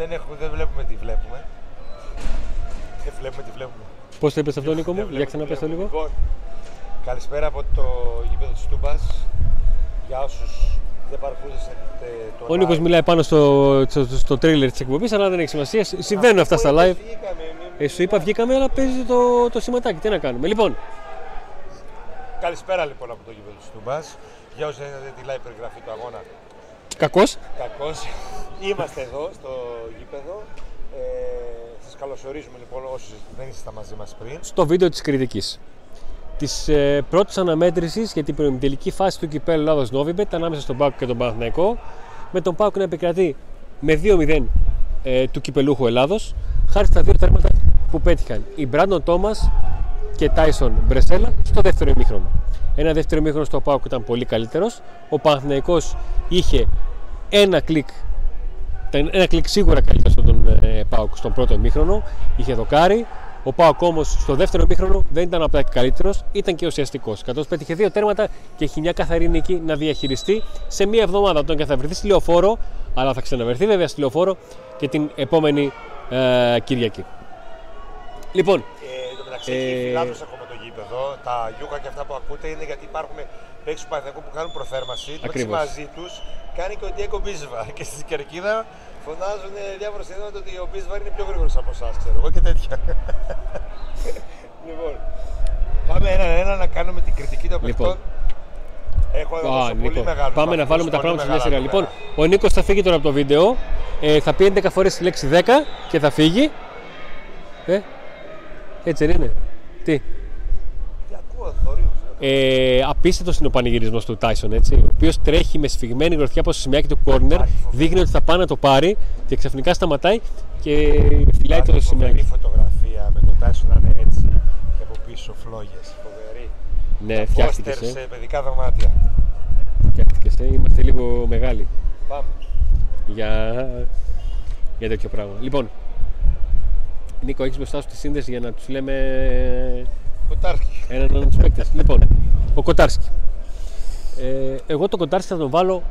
Δεν, έχουμε, δεν βλέπουμε τι βλέπουμε. Δεν βλέπουμε τι βλέπουμε. Πώς το είπες αυτό, Νίκο μου, Δεν για βλέπουμε ξαναπες τι το βλέπουμε. λίγο. Λοιπόν, καλησπέρα από το γήπεδο της Τούμπας. Για όσους δεν παρακολούθησαν ε, το Ο Νίκος live. μιλάει πάνω στο, στο, στο τρέιλερ της εκπομπής, αλλά δεν έχει σημασία. Συμβαίνουν αυτά στα Αφού live. βγήκαμε, μη- Ε, σου είπα, βγήκαμε, αλλά παίζει το, το σηματάκι. Τι να κάνουμε. Λοιπόν, Καλησπέρα λοιπόν από το γήπεδο της Τούμπας. Για όσους δεν είδατε τη live περιγραφή του αγώνα, κακός. κακώς. Είμαστε εδώ στο γήπεδο. Ε, σας καλωσορίζουμε λοιπόν όσοι δεν ήσασταν μαζί μας πριν. στο βίντεο της κριτικής της ε, πρώτης αναμέτρησης για την προημιτελική φάση του κυπέλλου Ελλάδος Novibet ανάμεσα στον ΠΑΟΚ και τον Παναθηναϊκό με τον ΠΑΟΚ να επικρατεί με 2-0 ε, του κυπελλούχου Ελλάδος χάρη στα δύο τέρματα που πέτυχαν οι Μπράντον Τόμας και Τάισον Μπρεσέλα στο δεύτερο ημίχρονο. Ένα δεύτερο ημίχρονο ο ΠΑΟΚ ήταν πολύ καλύτερος. Ο Παναθηναϊκός είχε ένα κλικ ήταν ένα κλικ σίγουρα καλύτερο από τον ε, ΠΑΟΚ στον πρώτο ημίχρονο. Είχε δοκάρι. Ο ΠΑΟΚ όμως στο δεύτερο ημίχρονο δεν ήταν απλά καλύτερος, ήταν και ουσιαστικός. Καθώς πέτυχε δύο τέρματα και έχει μια καθαρή νίκη να διαχειριστεί σε μία εβδομάδα. Τον και θα βρεθεί στη λεωφόρο, αλλά θα ξαναβρεθεί βέβαια στη λεωφόρο και την επόμενη ε, Κυριακή. Λοιπόν, Ε, εν τω μεταξύ Ε, έχει φιλάθλους ακόμα το γήπεδο. Τα γιούκα και αυτά που ακούτε είναι γιατί υπάρχουν παίκτες του Παναθηναϊκού που κάνουν προθέρμανση. Το μεταξύ Ακριβώς. μαζί τους κάνει και ο Ντιέκο Μπίσβα. Και στη Κερκίδα φωνάζουν διάφορα συνδέματα ότι ο Μπίσβα είναι πιο γρήγορος από εσάς, ξέρω εγώ και τέτοια. λοιπόν, πάμε ένα-ένα να κάνουμε την κριτική των Λοιπόν. παιχτών. Έχω εδώ Α, τόσο πολύ Νίκο, μεγάλους πάμε να βαθμούς, βάλουμε τα πολύ πράγματα στη μεγάλα μέση σειρά. Λοιπόν, νούμερα. ο Νίκος θα φύγει τώρα από το βίντεο. Ε, θα πει 11 φορές τη λέξη 10 και θα φύγει. Ε, έτσι δεν είναι. Τι; Τι ακούω, θόρυβος. Ε, απίστευτος είναι ο πανηγυρισμός του Τάισον, έτσι. Ο οποίος τρέχει με σφιγμένη γροθιά από το σημειάκι του κόρνερ, Υπάρχει φοβερή. δείχνει ότι θα πάει να το πάρει και ξαφνικά σταματάει και φυλάει το Υπάρχει φοβερή σημειάκι. φωτογραφία με τον Τάισον να είναι έτσι και από πίσω φλόγες. Φοβερή. Ναι, φτιάχτηκες. Πόστερ Ε. σε παιδικά δωμάτια. Φτιάχτηκες, ε. Είμαστε λίγο μεγάλοι Πάμε. για, για τέτοιο πράγμα. Λοιπόν, Νίκο, έχεις μπροστά σου τη σύνδεση για να τους λέμε Κοτάρσκι. έναν από τους παίκτες. λοιπόν, ο Κοτάρσκι. Ε, εγώ τον Κοτάρσκι θα τον βάλω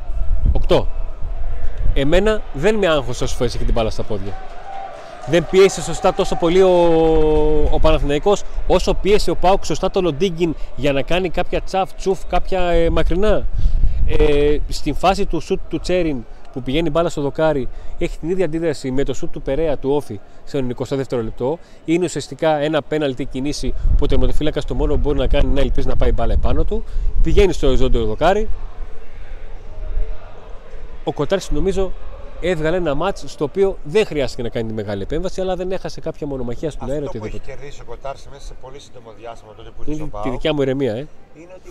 8. Εμένα δεν με άγχωσε όσο φορέ έχει την μπάλα στα πόδια. Δεν πίεσε σωστά τόσο πολύ ο, ο Παναθηναϊκός όσο πίεσε ο Πάουκ σωστά το Λοντίγκιν για να κάνει κάποια τσαφ τσουφ, κάποια ε, μακρινά. Ε, στην φάση του σουτ του Τσέριν που πηγαίνει μπάλα στο δοκάρι έχει την ίδια αντίδραση με το σουτ του Περέα του Όφη σε 22ο λεπτό. Είναι ουσιαστικά ένα πέναλτι κινήσει που ο τερματοφύλακας το μόνο που μπορεί να κάνει είναι να ελπίζει να πάει μπάλα επάνω του. Πηγαίνει στο οριζόντιο δοκάρι. Ο Κοτάρης νομίζω έβγαλε ένα μάτς στο οποίο δεν χρειάστηκε να κάνει τη μεγάλη επέμβαση αλλά δεν έχασε κάποια μονομαχία στον αέρα Αυτό που έχει οτιδήποτε. κερδίσει ο Κοτάρσκι μέσα σε πολύ σύντομο διάστημα τότε που ήρθε Είναι στον τη ΠΑΟΚ δικιά μου ηρεμία, ε. είναι ότι.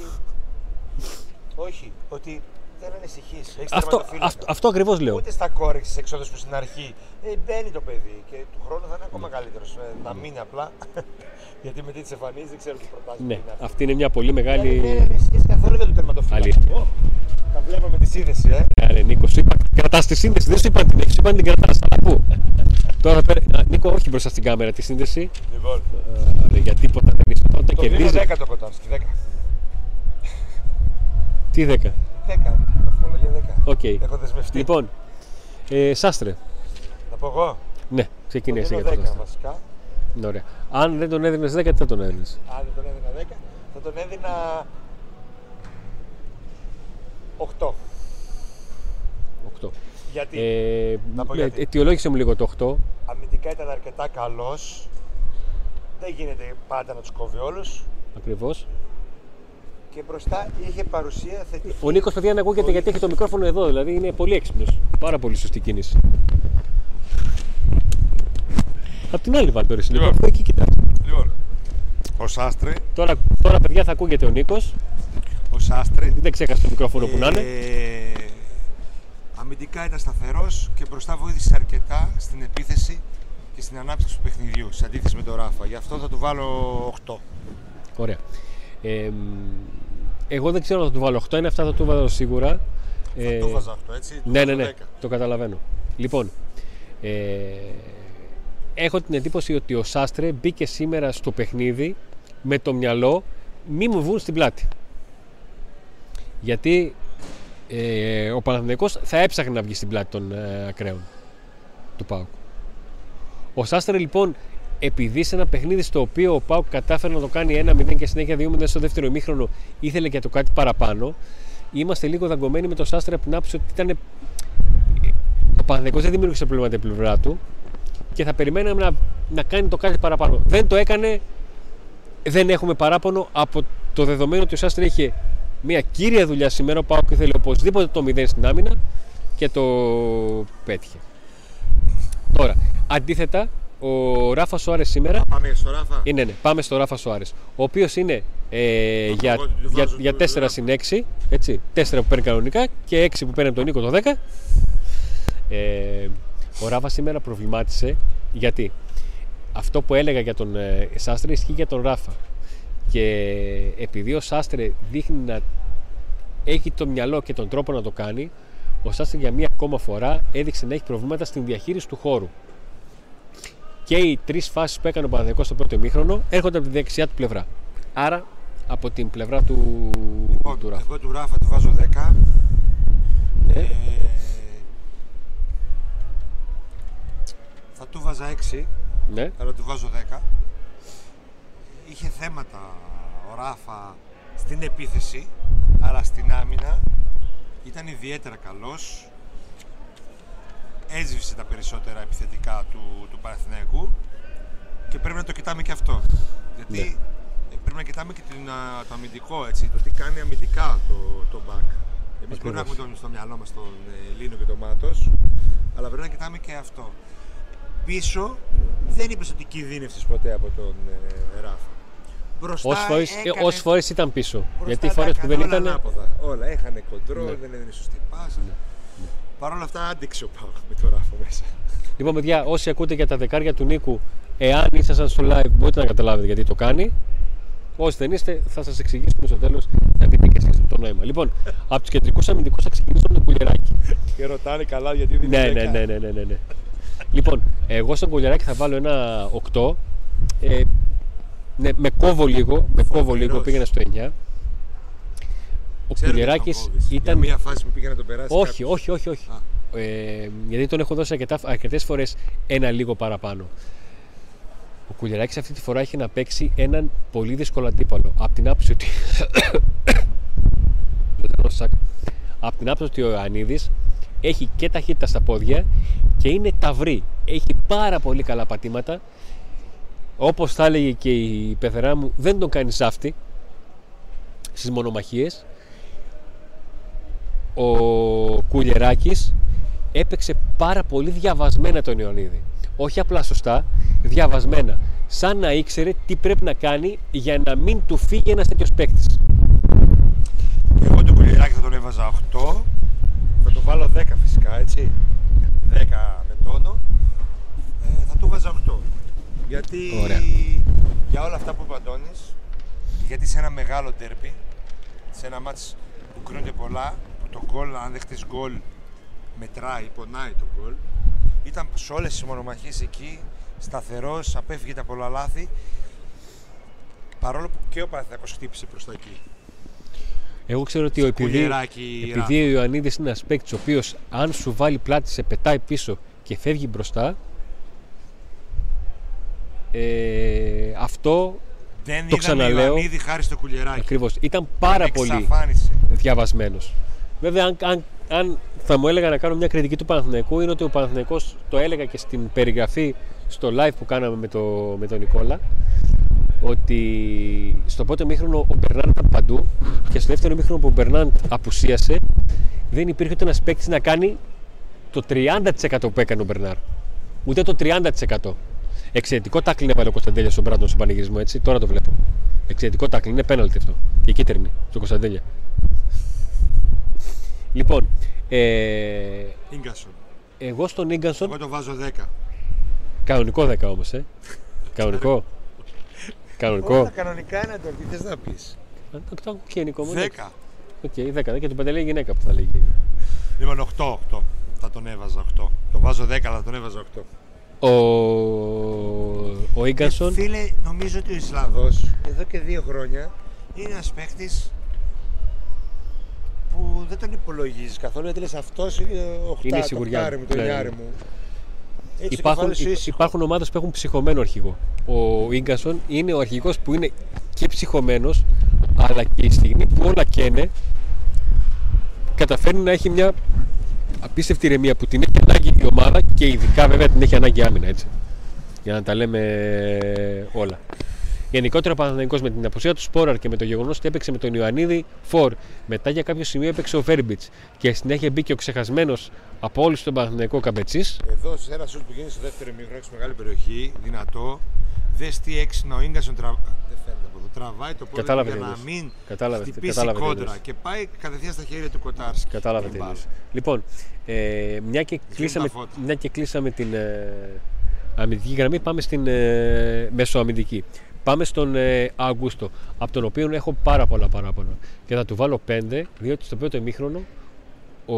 Όχι, ότι δεν ανησυχείς. Έχεις Αυτό, αυτό, αυτό ακριβώς λέω. Ούτε στα κόρη τη εξόδους που στην αρχή ε, μπαίνει το παιδί και του χρόνου θα είναι ακόμα καλύτερος. να μείνει απλά. Γιατί με τι τι εμφανίζεις δεν ξέρω τι προτάσεις Ναι, είναι. αυτή είναι μια πολύ Δηλαδή, Δεν μεγάλη. ανησυχεί καθόλου για το τερματοφύλακα. Αλήθεια. Ω, Τα βλέπαμε τη σύνδεση, ε. Ναι, ρε, Νίκο, σου είπα κρατάς τη σύνδεση. Δεν σου είπα την έχεις, σου είπα την κρατάς. Αλλά πού; Τώρα πέρα. Α, Νίκο, όχι μπροστά στην κάμερα τη σύνδεση. Λοιπόν, Ε, για τίποτα δεν είσαι. Όταν το δίνω κερδίζεις. 10 τον Κοτάρσκι. 10. Τι 10. 10. Βαθμολογία 10. Οκ. Έχω δεσμευτεί. Λοιπόν, ε, Σάστρε. Να πω εγώ; Ναι, ξεκίνα εσύ Δίνω για το 10 Σάστρε. βασικά. Ναι, ωραία. Αν δεν τον έδινες 10, τι θα τον έδινες; Αν δεν τον έδινα 10, θα τον έδινα 8. 8. Γιατί; Ε, Να πω ε, γιατί. αιτιολόγησε μου λίγο το 8. αμυντικά ήταν αρκετά καλός. Δεν γίνεται πάντα να τους κόβει όλους. Ακριβώς. Και μπροστά είχε παρουσία θετική. Ο Νίκος, παιδιά, να ακούγεται γιατί έχει το μικρόφωνο εδώ, δηλαδή είναι πολύ έξυπνος. Πάρα πολύ σωστή κίνηση. Απ' την άλλη, βάλτε εσύ, λοιπόν, Λοιπόν. αφού εκεί κοιτάς. Λοιπόν, ο Σάστρε, Τώρα, τώρα, παιδιά, θα ακούγεται ο Νίκος. ο Σάστρε Δεν ξέχασε το μικρόφωνο που να είναι. ε, αμυντικά ήταν σταθερός και μπροστά βοήθησε αρκετά στην επίθεση και στην ανάπτυξη του παιχνιδιού, σε αντίθεση με τον Ράφα. Γι' αυτό θα του βάλω 8. Ωραία. Ε, μ, εγώ δεν ξέρω αν θα του βάλω 8, είναι αυτά θα του βάλω σίγουρα. Ε, Θα του βάζα 8, έτσι; του ναι, ναι, βάζω ναι, 10. το καταλαβαίνω. Λοιπόν, ε, έχω την εντύπωση ότι ο Σάστρε μπήκε σήμερα στο παιχνίδι με το μυαλό μη μου βγουν στην πλάτη. Γιατί ε, ο Παναθηναϊκός θα έψαχνε να βγει στην πλάτη των ε, ακραίων. του Πάουκ. Ο Σάστρε λοιπόν, επειδή σε ένα παιχνίδι στο οποίο ο Πάουκ κατάφερε να το κάνει 1-0 και συνέχεια 2-0 στο δεύτερο ημίχρονο, ήθελε και το κάτι παραπάνω, είμαστε λίγο δαγκωμένοι με το Σάστρε από την άποψη ότι ήταν. Ο Παναθηναϊκός δεν δημιούργησε προβλήματα την πλευρά του και θα περιμέναμε να, να κάνει το κάτι παραπάνω. Δεν το έκανε, δεν έχουμε παράπονο από το δεδομένο ότι ο Σάστρε είχε μια κύρια δουλειά σήμερα. Ο Πάουκ ήθελε οπωσδήποτε το 0 στην άμυνα και το πέτυχε. Τώρα, αντίθετα, ο Ράφα Σοάρε σήμερα. Πάμε στο Ράφα; Είναι, ναι, πάμε στο Ράφα Σοάρε. Ο οποίος είναι ε, Το για, εγώ του για, βάζω για του 4 Ράφα. συν 6. Έτσι, 4 που παίρνει κανονικά και 6 που παίρνει από τον Νίκο το 10. Ε, ο Ράφα σήμερα προβλημάτισε γιατί αυτό που έλεγα για τον ε, Σάστρε ισχύει για τον Ράφα. Και επειδή ο Σάστρε δείχνει να έχει το μυαλό και τον τρόπο να το κάνει, ο Σάστρε για μία ακόμα φορά έδειξε να έχει προβλήματα στην διαχείριση του χώρου. Και οι τρεις φάσεις που έκανε ο Παναδιακό στο πρώτο ημίχρονο έρχονται από τη δεξιά του πλευρά. Άρα από την πλευρά του, Λοιπόν, του Ράφα. εγώ του Ράφα του βάζω 10. Ε. Ε, θα του βάζα 6, Ναι. αλλά του βάζω 10. Είχε θέματα ο Ράφα στην επίθεση, αλλά στην άμυνα ήταν ιδιαίτερα καλός. Έσβησε τα περισσότερα επιθετικά του, του Παναθηναϊκού και πρέπει να το κοιτάμε και αυτό. Γιατί Ναι. ε, πρέπει να κοιτάμε και την, α, το αμυντικό, έτσι, το τι κάνει αμυντικά το, το back. Εμείς μπορεί να Ακριβώς. έχουμε τον, στο μυαλό μας τον ε, Λίνο και τον Μάτος, αλλά πρέπει να κοιτάμε και αυτό. Πίσω δεν είπες ότι κινδύνευσες ποτέ από τον ε, Ράφα. Μπροστά Όσε φορέ έκανε- όσες φορές ήταν πίσω. μπροστά Γιατί τα φορές που έκανε δεν όλα ήταν. Ανάποδα. Όλα έχανε κοντρόλ, Ναι. δεν έδινε σωστή πάσα. Παρ' όλα αυτά άντεξε ο Πάοκ με τον Ράφα μέσα. Λοιπόν, παιδιά, όσοι ακούτε για τα δεκάρια του Νίκου, εάν ήσασταν στο live, μπορείτε να καταλάβετε γιατί το κάνει. Όσοι δεν είστε, θα σας εξηγήσουμε στο τέλος να δείτε και εσείς το νόημα. Λοιπόν, από τους κεντρικούς αμυντικούς θα ξεκινήσουμε με τον Κουλιεράκη. Και ρωτάνε καλά γιατί δεν ναι, ναι, ναι, ναι, ναι, ναι, ναι. Λοιπόν, εγώ στον Κουλιεράκη θα βάλω ένα 8. Ε, ναι, με κόβω λίγο, με κόβω λίγο, Φοβερός. πήγαινα στο 9. Ο Κουλιεράκης Για ήταν. μια φάση που πήγε να τον περάσει. Όχι, κάποιος. όχι, όχι, όχι. Α. Ε, γιατί τον έχω δώσει αρκετές φορές ένα λίγο παραπάνω. Ο Κουλιεράκης αυτή τη φορά έχει να παίξει έναν πολύ δύσκολο αντίπαλο. Από την άποψη ότι. Ζωντανός σακ. Από την άποψη ότι ο Ιωαννίδης έχει και ταχύτητα στα πόδια και είναι ταυρή. Έχει πάρα πολύ καλά πατήματα. Όπως θα έλεγε και η πεθερά μου, δεν τον κάνει σάφτη στις μονομαχίες. Ο Κουλιεράκης έπαιξε πάρα πολύ διαβασμένα τον Ιωνίδη. Όχι απλά σωστά, διαβασμένα. Σαν να ήξερε τι πρέπει να κάνει για να μην του φύγει ένας τέτοιος παίκτης. Εγώ τον κουλιεράκι θα τον έβαζα 8. Θα το βάλω 10 φυσικά, έτσι. 10 με τόνο. Ε, θα του βάζα 8. Γιατί Ωραία. για όλα αυτά που είπε ο Αντώνης, γιατί σε ένα μεγάλο ντέρμπι, σε ένα μάτς που κρίνονται πολλά, που το γκολ, αν δεχτείς γκολ, μετράει, πονάει το γκολ, ήταν σε όλες τις μονομαχίες εκεί, σταθερός, απέφυγε τα πολλά λάθη, παρόλο που και ο Παναθηναϊκός χτύπησε προς τα εκεί. Εγώ ξέρω ότι ο, επειδή, Κουλιεράκι, επειδή ο Ιωαννίδης είναι ένας παίκτης ο οποίος αν σου βάλει πλάτη σε πετάει πίσω και φεύγει μπροστά ε, αυτό Δεν Το είδαμε ξαναλέω. Ιωαννίδη χάρη στο κουλιεράκι. ακριβώς ήταν πάρα Τον πολύ εξαφάνισε. διαβασμένος. Βέβαια, αν, αν, αν θα μου έλεγα να κάνω μια κριτική του Παναθηναϊκού, είναι ότι ο Παναθηναϊκός το έλεγα και στην περιγραφή στο live που κάναμε με, το, με τον Νικόλα, ότι στο πρώτο μήχρονο ο Μπερνάντ ήταν παντού και στο δεύτερο μήχρονο που ο Μπερνάντ απουσίασε, δεν υπήρχε ούτε ένας παίκτης να κάνει το 30% που έκανε ο Μπερνάρ. Ούτε το 30%. Εξαιρετικό τάκλιν έβαλε ο Κωνσταντέλιας στον Μπράντον στον πανηγυρισμό, έτσι. Τώρα το βλέπω. Εξαιρετικό τάκλιν, είναι πέναλτι αυτό. Και κίτρινη, στον Κωνσταντέλια. Λοιπόν, ε, Ίγκασον. εγώ στον Ίγκανσον, Εγώ το βάζω 10. κανονικό 10 όμως, ε. κανονικό. κανονικό. Όλα κανονικά είναι το τι θες να πεις. Αν Το το γενικό μου. 10. Οκ, 10. Και του παντελέει γυναίκα που θα λέγει. Λοιπόν, 8, 8. Θα τον έβαζα 8. Το βάζω 10, αλλά θα τον έβαζα 8. Ο, ο Ίγκανσον. Ε, φίλε, νομίζω ότι ο Ισλανδός εδώ και δύο χρόνια είναι ένας παίχτης που δεν τον υπολογίζεις καθόλου γιατί λες αυτός είναι ο Είναι η χτά, το σιγουριά χτάρι μου. μου, το Ναι, ναι, λιάρι ναι. μου. Έτσι, το υπάρχουν, κεφάλι σου υ- ήσυχο. υπάρχουν ομάδες που έχουν ψυχωμένο αρχηγό. Ο γκασον είναι ο αρχηγός που είναι και ψυχωμένος, αλλά και η στιγμή που όλα καίνε, καταφέρνει να έχει μια απίστευτη ηρεμία που την έχει ανάγκη η ομάδα και ειδικά βέβαια την έχει ανάγκη άμυνα έτσι. Για να τα λέμε όλα. Γενικότερα ο Παναθηναϊκός με την απουσία του Σπόραρ και με το γεγονός ότι έπαιξε με τον Ιωαννίδη Φορ, μετά για κάποιο σημείο έπαιξε ο Βέρμπιτς και συνέχεια μπήκε ο ξεχασμένος από όλους τον Παναθηναϊκό Καμπετσής. Εδώ σε ένα σουτ που γίνει στο δεύτερο ημίχρονο, έχει μεγάλη περιοχή, δυνατό. Δες τι έξυπνο ο γκασον τραβ... Δεν φαίνεται από εδώ. Τραβάει το πόδι Κατάλαβε του τι για να εννοείς. μην Κατάλαβε τι- χτυπήσει κατάλαβε τι κόντρα εννοείς. και πάει κατευθείαν στα χέρια του Κοτάρσκι. Κατάλαβε την τι μπάλα. εννοείς. Λοιπόν, ε, μια, και κλείσαμε, τα φώτα. μια και κλείσαμε την ε, αμυντική γραμμή, πάμε στην ε, μεσοαμυντική. Πάμε στον ε, Αγκούστο, από τον οποίο έχω πάρα πολλά παράπονα. Και θα του βάλω 5, διότι στο πρώτο ημίχρονο ο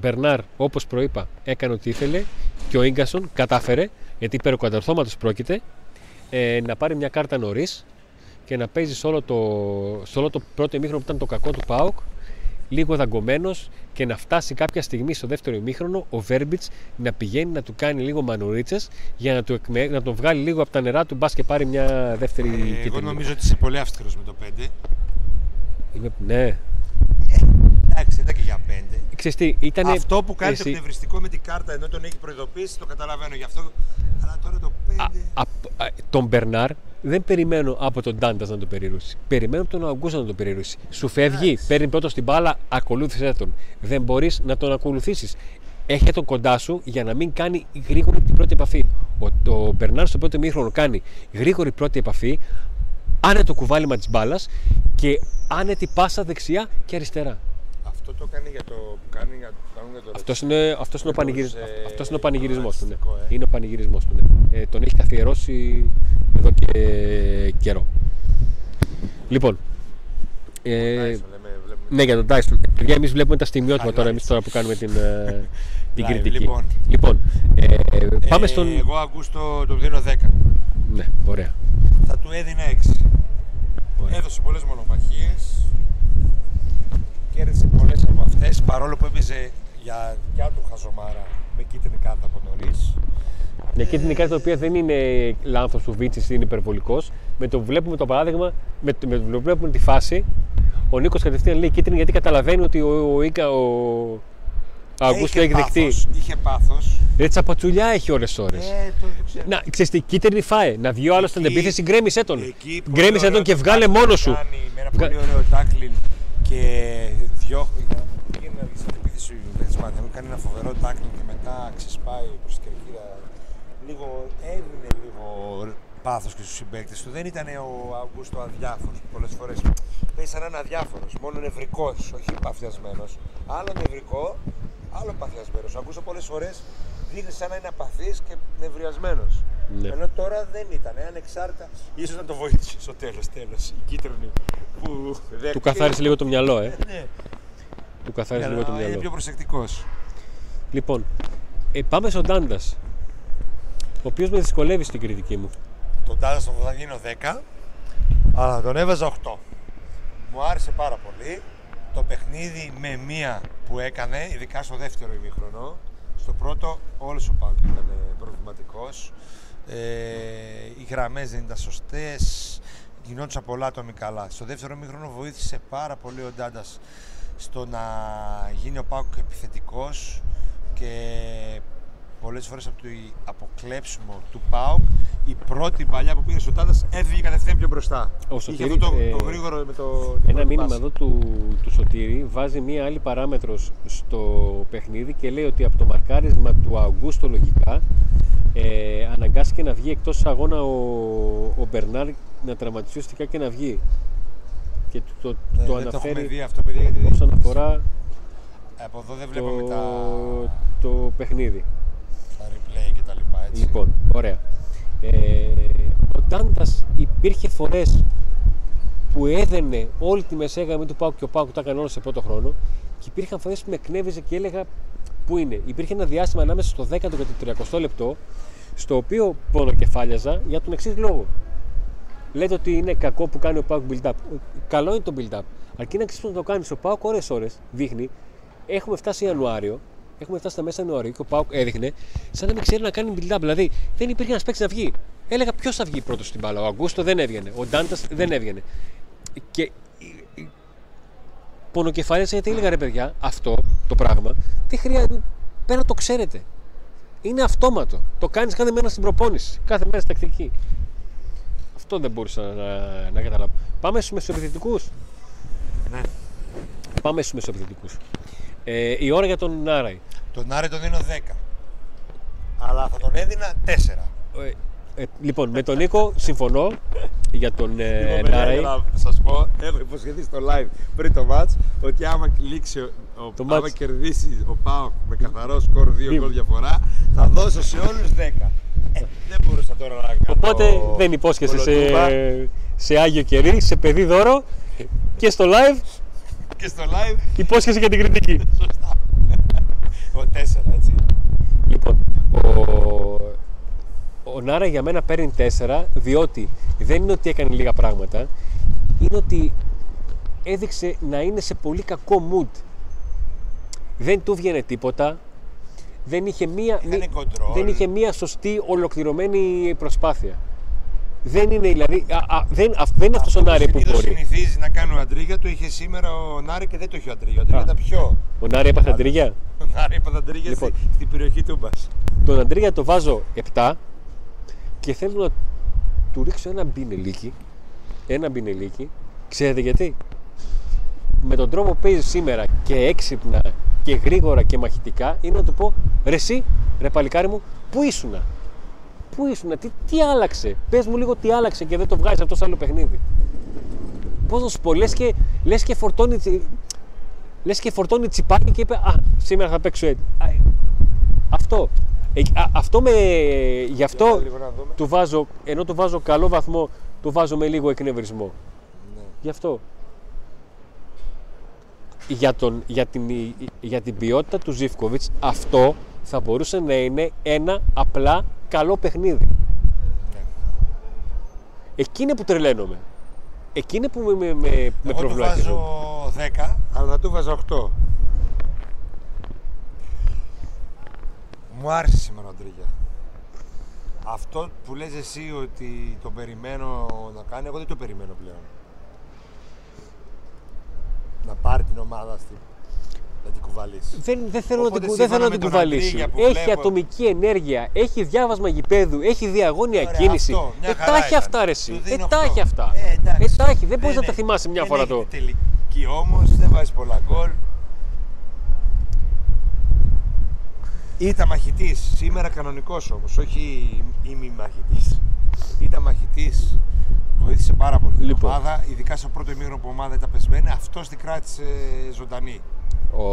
Μπερνάρ, όπως προείπα, έκανε ό,τι ήθελε και ο Ίγκασον κατάφερε, γιατί περί κατορθώματος πρόκειται, ε, να πάρει μια κάρτα νωρίς και να παίζει σε όλο, το, σε όλο το πρώτο ημίχρονο που ήταν το κακό του ΠΑΟΚ λίγο δαγκωμένος και να φτάσει κάποια στιγμή στο δεύτερο ημίχρονο ο Βέρμπιτς να πηγαίνει να του κάνει λίγο μανουρίτσες για να, του εκμε... να τον βγάλει λίγο από τα νερά του, μπας και πάρει μια δεύτερη Ε, εγώ κίτρινη. νομίζω ότι είσαι πολύ αυστηρός με το 5. Είμαι... Ναι. Εντάξει, δεν ήταν και για 5. Ξέρεις τι, ήτανε... Αυτό που κάνει το εσύ- εκνευριστικό με την κάρτα ενώ τον έχει προειδοποιήσει, το καταλαβαίνω γι' αυτό. Αλλά τώρα το 5. Α, απ- α, τον Μπερνάρ δεν περιμένω από τον Ντάντα να τον περιρούσει. Περιμένω από τον Αγκούστα να τον περιρούσει. Σου φεύγει, Εντάξει. παίρνει πρώτο την μπάλα, ακολούθησε τον. Δεν μπορείς να τον ακολουθήσεις. Έχε τον κοντά σου για να μην κάνει γρήγορη την πρώτη επαφή. Ο, ο Μπερνάρ στο πρώτο μήχρονο κάνει γρήγορη πρώτη επαφή, άνετο κουβάλιμα της μπάλας και άνετη πάσα δεξιά και αριστερά. Αυτό το κάνει για το που κάνει για, κάνουν για το Αυτός είναι, αυτός είναι ο, Εννοούσε, πανηγυρι... ε, αυτός είναι ο πανηγυρισμός του. Ναι. ρατσιστικό, ε. Είναι ο πανηγυρισμός του. Ναι. Ε, τον έχει καθιερώσει εδώ και καιρό. Λοιπόν. Ε, Tyson, λέμε, βλέπουμε. ναι, για τον Tyson. Παιδιά, εμείς βλέπουμε τα στιγμιότυπα τώρα, Highlights. εμείς τώρα που κάνουμε την, ε, την Live, κριτική. λοιπόν. Λοιπόν, ε, πάμε Ε, στον. Εγώ Αγκούστο το δίνω 10. Ναι, ωραία. Θα του έδινα 6. Ωραία. Έδωσε πολλές μονομαχίες. Κέρδισε πολλές από αυτές παρόλο που έπαιζε για δικιά του χαζομάρα με κίτρινη κάρτα από νωρίς. Μια κίτρινη κάρτα η οποία δεν είναι λάθος του Βίτσι, είναι υπερβολικός. Με το που βλέπουμε το παράδειγμα, με το, με το που βλέπουμε τη φάση, ο Νίκος κατευθείαν λέει κίτρινη γιατί καταλαβαίνει ότι ο, ο, Ίκα, ο, ο Αγκούστο έχει δεχτεί. πάθος, Είχε πάθος. Ρε τσαπατσουλιά έχει ώρες ώρες. Ε, το, το ξέρω. Να, ξέρεις τι, κίτρινη φάε. Να βγει ο άλλος στην Εκεί- επίθεση, γκρέμισε τον. Εκεί πολύ Γκρέμισε ωραίο τον και το βγάλε tackling μόνος που σου. Κάνει με ένα Βγα- πολύ ωραίο τάκλιν και διώχνει. Πήγαινε να βγει στην επίθεση του Μπέτς Μου κάνει ένα φοβερό τάκλιν και μετά ξεσπάει προς την κερκίδα. Λίγο έδινε λίγο πάθος και στους συμπαίκτες του. Δεν ήταν ο Αυγούστος αδιάφορος που πολλές φορές παίζει σαν να είναι αδιάφορος. Μόνο νευρικός, όχι παθιασμένος. Άλλο νευρικό, άλλο παθιασμένος. Ο Αυγούστος πολλές φορές δείχνει σαν να είναι απαθής και νευριασμένος. Ναι. Ενώ τώρα δεν ήταν, ανεξάρτητα. ίσως να το βοήθησε στο τέλος. Τέλος, η κίτρινη που Του δέχτηκε. καθάρισε λίγο το μυαλό, ε. Ναι, Του καθάρισε για λίγο το να είναι μυαλό. πιο προσεκτικός. Λοιπόν, ε, πάμε στον Ντάντα. Ο οποίος με δυσκολεύει στην κριτική μου. Τον Τάζα στον θα γίνω 10, αλλά τον έβαζα 8. Μου άρεσε πάρα πολύ. Το παιχνίδι με μία που έκανε, ειδικά στο δεύτερο ημίχρονο. Στο πρώτο, όλος ο Πάουκ ήταν προβληματικός. Ε, οι γραμμές δεν ήταν σωστές. Γινόντουσαν πολλά ατομικά καλά. Στο δεύτερο ημίχρονο βοήθησε πάρα πολύ ο Ντάντα στο να γίνει ο Πάουκ επιθετικός και πολλές φορές από το αποκλέψιμο του ΠΑΟΚ η πρώτη παλιά που πήγε στο Τάντα έφυγε κατευθείαν πιο μπροστά. Ο Είχε Σωτήρη, αυτό το, ε, το γρήγορο με το. την Ένα πρώτη μήνυμα πάση. εδώ του, του Σωτήρη βάζει μία άλλη παράμετρος στο παιχνίδι και λέει ότι από το μαρκάρισμα του Αγκούστο λογικά ε, αναγκάστηκε να βγει εκτός αγώνα ο, ο Μπερνάρ να τραυματιστεί ουσιαστικά και να βγει. Και το, το, Ναι, το δεν το έχουμε αναφέρει δει αυτό, παιδιά, γιατί δεν όσον αφορά Από εδώ δεν το, βλέπουμε τα, το παιχνίδι. τα replay και τα λοιπά. Έτσι. Λοιπόν, ωραία. Ε, ο Ντάντας υπήρχε φορές που έδαινε όλη τη μεσαία γραμμή του Πάουκ και ο Πάουκ τα έκανε όλα σε πρώτο χρόνο και υπήρχαν φορές που με εκνεύριζε και έλεγα πού είναι; Υπήρχε ένα διάστημα ανάμεσα στο 10ο και το 30ο λεπτό στο οποίο πονοκεφάλιαζα για τον εξής λόγο. Λέτε ότι είναι κακό που κάνει ο Πάουκ build-up. Καλό είναι το build-up. Αρκεί να ξέρει να το κάνεις ο Πάουκ ώρες ώρες δείχνει. Έχουμε φτάσει Ιανουάριο Έχουμε φτάσει στα μέσα Ιανουαρίου και ο Πάουκ έδειχνε σαν να μην ξέρει να κάνει build-up. Δηλαδή δεν υπήρχε ένας παίκτης να βγει. Έλεγα ποιος θα βγει πρώτος στην μπάλα. Ο Αγκούστο δεν έβγαινε. Ο Ντάντας δεν έβγαινε. Και πονοκεφάλαια γιατί έλεγα ρε παιδιά, αυτό το πράγμα δεν χρειάζεται. Πέρα το ξέρετε. Είναι αυτόματο. Το κάνεις κάθε μέρα στην προπόνηση. Κάθε μέρα στην τακτική. Αυτό δεν μπορούσα να, να καταλάβω. Πάμε στους μεσοεπιθετικούς. Ναι. Πάμε στους μεσοεπιθετικούς. Ε, η ώρα για τον Νάραη. Τον Άρη τον δίνω 10. Αλλά θα τον έδινα 4. Ε, ε, λοιπόν, με τον Νίκο συμφωνώ για τον ε, Νάραη. να σας πω, έχω υποσχεθεί στο live πριν το match ότι άμα λήξει ο, ο Το άμα match. κερδίσει ο Πάοκ με καθαρό σκορ 2 Δύο. γκολ διαφορά, θα δώσω σε όλους 10. Ε, δεν μπορούσα τώρα να κάνω. Οπότε δεν υπόσχεσαι κολοτούμπα. σε, σε Άγιο Κερί, σε παιδί δώρο και στο live Και στο live, υπόσχεσαι για την κριτική. σωστά. Ο 4, έτσι. Λοιπόν, ο, ο Νάρα για μένα παίρνει 4 διότι δεν είναι ότι έκανε λίγα πράγματα, είναι ότι έδειξε να είναι σε πολύ κακό mood. Δεν του βγαίνει τίποτα, δεν είχε μία, Είχανε μη- control. δεν είχε μία σωστή ολοκληρωμένη προσπάθεια. Δεν είναι δηλαδή, α, α, δεν, α, δεν είναι αυτός ο Νάρη που συνήθως μπορεί. συνηθίζεις να κάνει ο Αντρίγια, το είχε σήμερα ο Νάρη και δεν το είχε ο Αντρίγια. Ο Αντρίγια Α. ήταν πιο. Ο Νάρη έπαθε αντρίγια; Ο Νάρη είπε Αντρίγια Λοιπόν. στη, στην περιοχή του Μπας. Τον Αντρίγια το βάζω 7 και θέλω να του ρίξω ένα μπινελίκι. Ένα μπινελίκι. Ξέρετε γιατί; Με τον τρόπο που παίζει σήμερα και έξυπνα και γρήγορα και μαχητικά είναι να του πω ρε εσύ, ρε παλικάρι μου, πού ήσουνα; Πού ήσουνα, τι, τι άλλαξε; Πες μου λίγο τι άλλαξε και δεν το βγάζεις αυτό σε άλλο παιχνίδι. Πώς να σου πω, λες και, λες και φορτώνει τσι- λες και φορτώνει τσιπάκι και είπε Α, σήμερα θα παίξω έτσι. Α, αυτό. Ε, α, αυτό με. Γι' αυτό Για λίγο να δούμε. του βάζω, ενώ του βάζω καλό βαθμό, του βάζω με λίγο εκνευρισμό. Ναι. Γι' αυτό. Για, τον, για, την, για την ποιότητα του Ζήφκοβιτς αυτό θα μπορούσε να είναι ένα απλά καλό παιχνίδι. Ναι. Εκεί είναι που τρελαίνομαι. Εκεί είναι που με, με, με, με Εγώ του προβληματίζει. βάζω 10, αλλά θα του βάζω 8. Μου άρεσε σήμερα ο Αντρίγια. Αυτό που λες εσύ ότι το περιμένω να κάνει, εγώ δεν το περιμένω πλέον. Να πάρει την ομάδα στη, να την κουβαλήσει. Δεν, δεν θέλω να Οπότε την, κου- δεν θέλω να σύμφωνα την με τον κουβαλήσει. Αντρίγια που Έχει βλέπω- ατομική ενέργεια, έχει διάβασμα γηπέδου, έχει διαγώνια Ωραία, κίνηση. αυτό, μια ε, χαρά τα έχει ήταν. αυτά ρε Του εσύ. Ε, δίνω τα αυτό. έχει αυτά. Ε, εντάξει. Ε, τα έχει. Δεν μπορείς να Ναι, τα θυμάσαι μια δεν φορά έχει το. Τελική όμως, δεν βάζεις πολλά γκολ. Ήταν μαχητής. Σήμερα κανονικός όμως, όχι ημιμαχητή. Ήταν μαχητής. Βοήθησε πάρα πολύ την Λοιπόν. ομάδα, ειδικά στο πρώτο ημίχρονο που η ομάδα ήταν πεσμένη. Αυτός την κράτησε ζωντανή. Ο...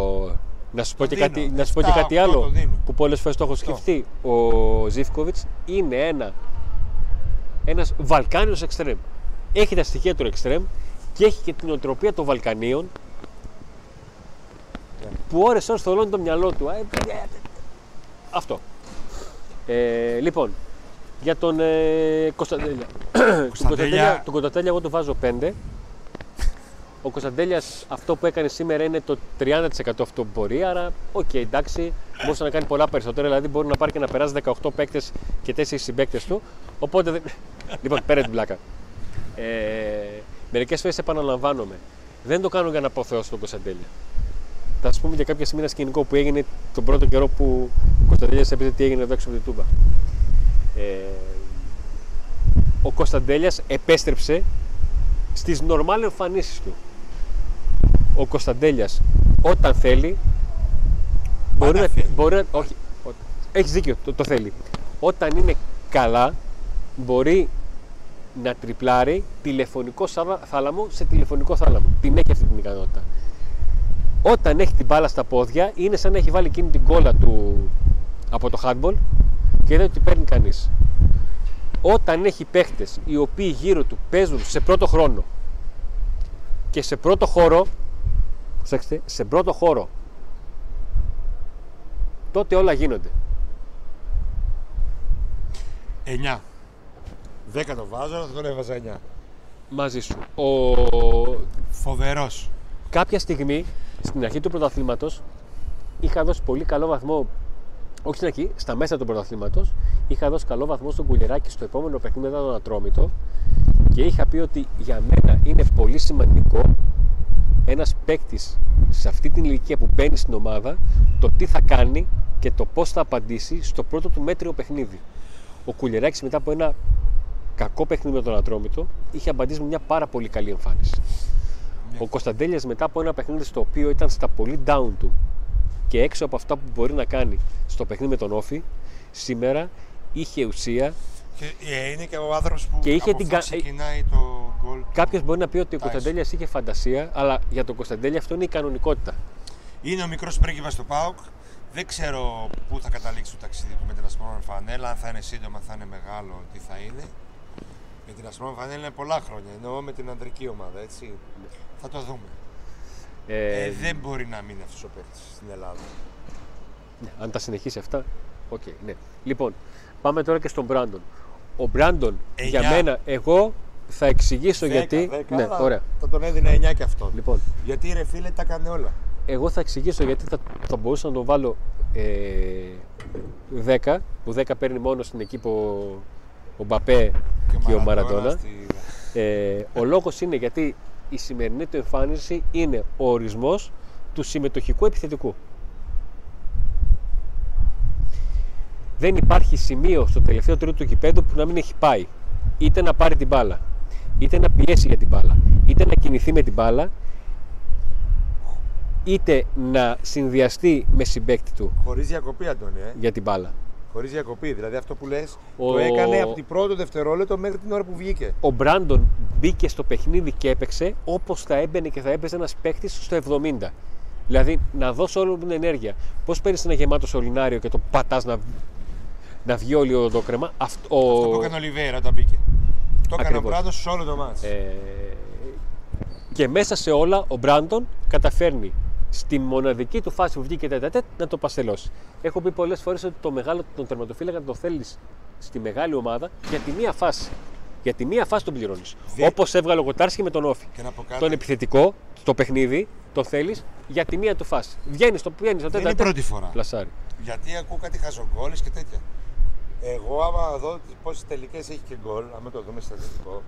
Να σου πω, Το και δίνω. κάτι, να σου πω και 7, κάτι 8 άλλο το δίνω. που πολλές φορές το έχω σκεφτεί. Ο Ζήφκοβιτς είναι ένα, ένας Βαλκάνιος εξτρέμ. Έχει τα στοιχεία του εξτρέμ και έχει και την οτροπία των Βαλκανίων που ώρες ώρες θολώνει το μυαλό του. Ε, ε, ε, Αυτό. Ε, λοιπόν, για τον ε, Κωνσταντέλια. τον Κωνσταντέλια. Τον Κωνσταντέλια εγώ του βάζω 5. Ο Κωνσταντέλιας αυτό που έκανε σήμερα είναι το 30% αυτό που μπορεί. Άρα, οκ, εντάξει, μπορούσε να κάνει πολλά περισσότερα. Δηλαδή, μπορεί να πάρει και να περάσει 18 παίκτες και 4 συμπαίκτες του. Οπότε. Δεν... λοιπόν, πέρα την πλάκα. Ε, Μερικές φορές επαναλαμβάνομαι. Δεν το κάνω για να αποθεώσω τον Κωνσταντέλια. Θα σα πούμε για κάποια σημεία ένα σκηνικό που έγινε τον πρώτο καιρό που ο Κωνσταντέλιας έπαιζε τι έγινε εδώ έξω από την Τούμπα. Ε, ο Κωνσταντέλιας επέστρεψε στις νορμάλ εμφανίσεις του. Ο Κωνσταντέλιας όταν θέλει μπορεί να, θέλει. μπορεί να- όχι, ο- έχεις δίκιο, το, το θέλει. Όταν είναι καλά μπορεί να τριπλάρει τηλεφωνικό σάλα- θάλαμο σε τηλεφωνικό θάλαμο. Την έχει αυτή την ικανότητα. Όταν έχει την μπάλα στα πόδια είναι σαν να έχει βάλει εκείνη την κόλλα του από το handball και δεν τη παίρνει κανείς. Όταν έχει παίχτες οι οποίοι γύρω του παίζουν σε πρώτο χρόνο και σε πρώτο χώρο, προσέξτε, σε πρώτο χώρο, τότε όλα γίνονται. 9. 10 το βάζω, αλλά θα τον έβαζα 9. Μαζί σου. Ο... Φοβερός. Κάποια στιγμή, στην αρχή του πρωταθλήματος, είχα δώσει πολύ καλό βαθμό όχι στην αρχή, στα μέσα του πρωταθλήματος, είχα δώσει καλό βαθμό στον Κουλεράκη στο επόμενο παιχνίδι μετά τον Ατρόμητο και είχα πει ότι για μένα είναι πολύ σημαντικό ένας παίκτης σε αυτή την ηλικία που μπαίνει στην ομάδα το τι θα κάνει και το πώς θα απαντήσει στο πρώτο του μέτριο παιχνίδι. Ο Κουλεράκη μετά από ένα κακό παιχνίδι με τον Ατρόμητο είχε απαντήσει με μια πάρα πολύ καλή εμφάνιση. Ο Κωνσταντέλιας μετά από ένα παιχνίδι στο οποίο ήταν στα πολύ down του και έξω από αυτά που μπορεί να κάνει στο παιχνίδι με τον Όφη, σήμερα είχε ουσία. Και ε, είναι και ο άνθρωπος που Και είχε από την αυτό κα- ξεκινάει το γκολ. του. Κάποιος μπορεί να πει ότι ο Tyson. Κωνσταντέλιας είχε φαντασία, αλλά για τον Κωνσταντέλια αυτό είναι η κανονικότητα. Είναι ο μικρός πρίγκιπας του ΠΑΟΚ. Δεν ξέρω πού θα καταλήξει το ταξίδι του με την ασπρόμαυρη φανέλα, αν θα είναι σύντομα, αν θα είναι μεγάλο, τι θα είναι. Με την ασπρόμαυρη φανέλα είναι πολλά χρόνια. Εννοώ με την ανδρική ομάδα, έτσι. Θα το δούμε. Ε, Ε, δεν μπορεί να μείνει αυτός ο παίκτης στην Ελλάδα. ναι, αν τα συνεχίσει αυτά, οκ, ναι. Λοιπόν, πάμε τώρα και στον Μπράντον. Ο Μπράντον, για Εννιά. μένα, εγώ θα εξηγήσω Δέκα, γιατί. δέκα, ναι, αλλά ωραία. Θα τον έδινε 9 και αυτόν. Λοιπόν, Γιατί ρε φίλε τα έκανε όλα. εγώ θα εξηγήσω γιατί θα, θα μπορούσα να τον βάλω ε, 10, που 10 παίρνει μόνος στην εκεί που ο, ο Μπαπέ και ο Μαραντόνα. στη- Ε, ο λόγος είναι γιατί η σημερινή του εμφάνιση είναι ο ορισμός του συμμετοχικού επιθετικού. Δεν υπάρχει σημείο στο τελευταίο τρίτο του γηπέδου που να μην έχει πάει. Είτε να πάρει την μπάλα, είτε να πιέσει για την μπάλα, είτε να κινηθεί με την μπάλα, είτε να συνδυαστεί με συμπέκτη του Χωρίς διακοπή, Αντώνη. Ε. για την μπάλα. Χωρίς διακοπή. Δηλαδή αυτό που λες Ο- το έκανε από την πρώτο δευτερόλεπτο μέχρι την ώρα που βγήκε. ο Μπράντον μπήκε στο παιχνίδι και έπαιξε όπως θα έμπαινε και θα έπαιζε ένας παίχτης στο 70. Δηλαδή να δώσει όλη την ενέργεια. Πώς παίρνεις ένα γεμάτο σωληνάριο και το πατάς να, να βγει όλο το κρέμα. Αυτό, ο- Αυτό που έκανε ο Λιβέρα όταν μπήκε. Το έκανε ο Ακριβώς. Μπράντο σε όλο το μάτς. ε, και μέσα σε όλα ο Μπράντον καταφέρνει στη μοναδική του φάση που βγήκε τέτα τέτ να το παστελώσει. Έχω πει πολλές φορές ότι το μεγάλο τον τερματοφύλακα το θέλεις στη μεγάλη ομάδα για τη μία φάση. Για τη μία φάση τον πληρώνεις. Δε- Όπως έβγαλε ο Κοτάρσκι με τον Όφη. Και να πω κάτι. Τον επιθετικό, το παιχνίδι, το θέλεις για τη μία του φάση. Βγαίνεις στο, βγαίνεις στο Δεν τέτα είναι η πρώτη φορά. Πλασάρι. Γιατί ακούω κάτι χαζογκόλες και τέτοια. Εγώ άμα δω πόσες τελικές έχει και γκολ, άμα το δούμε στατιστικό,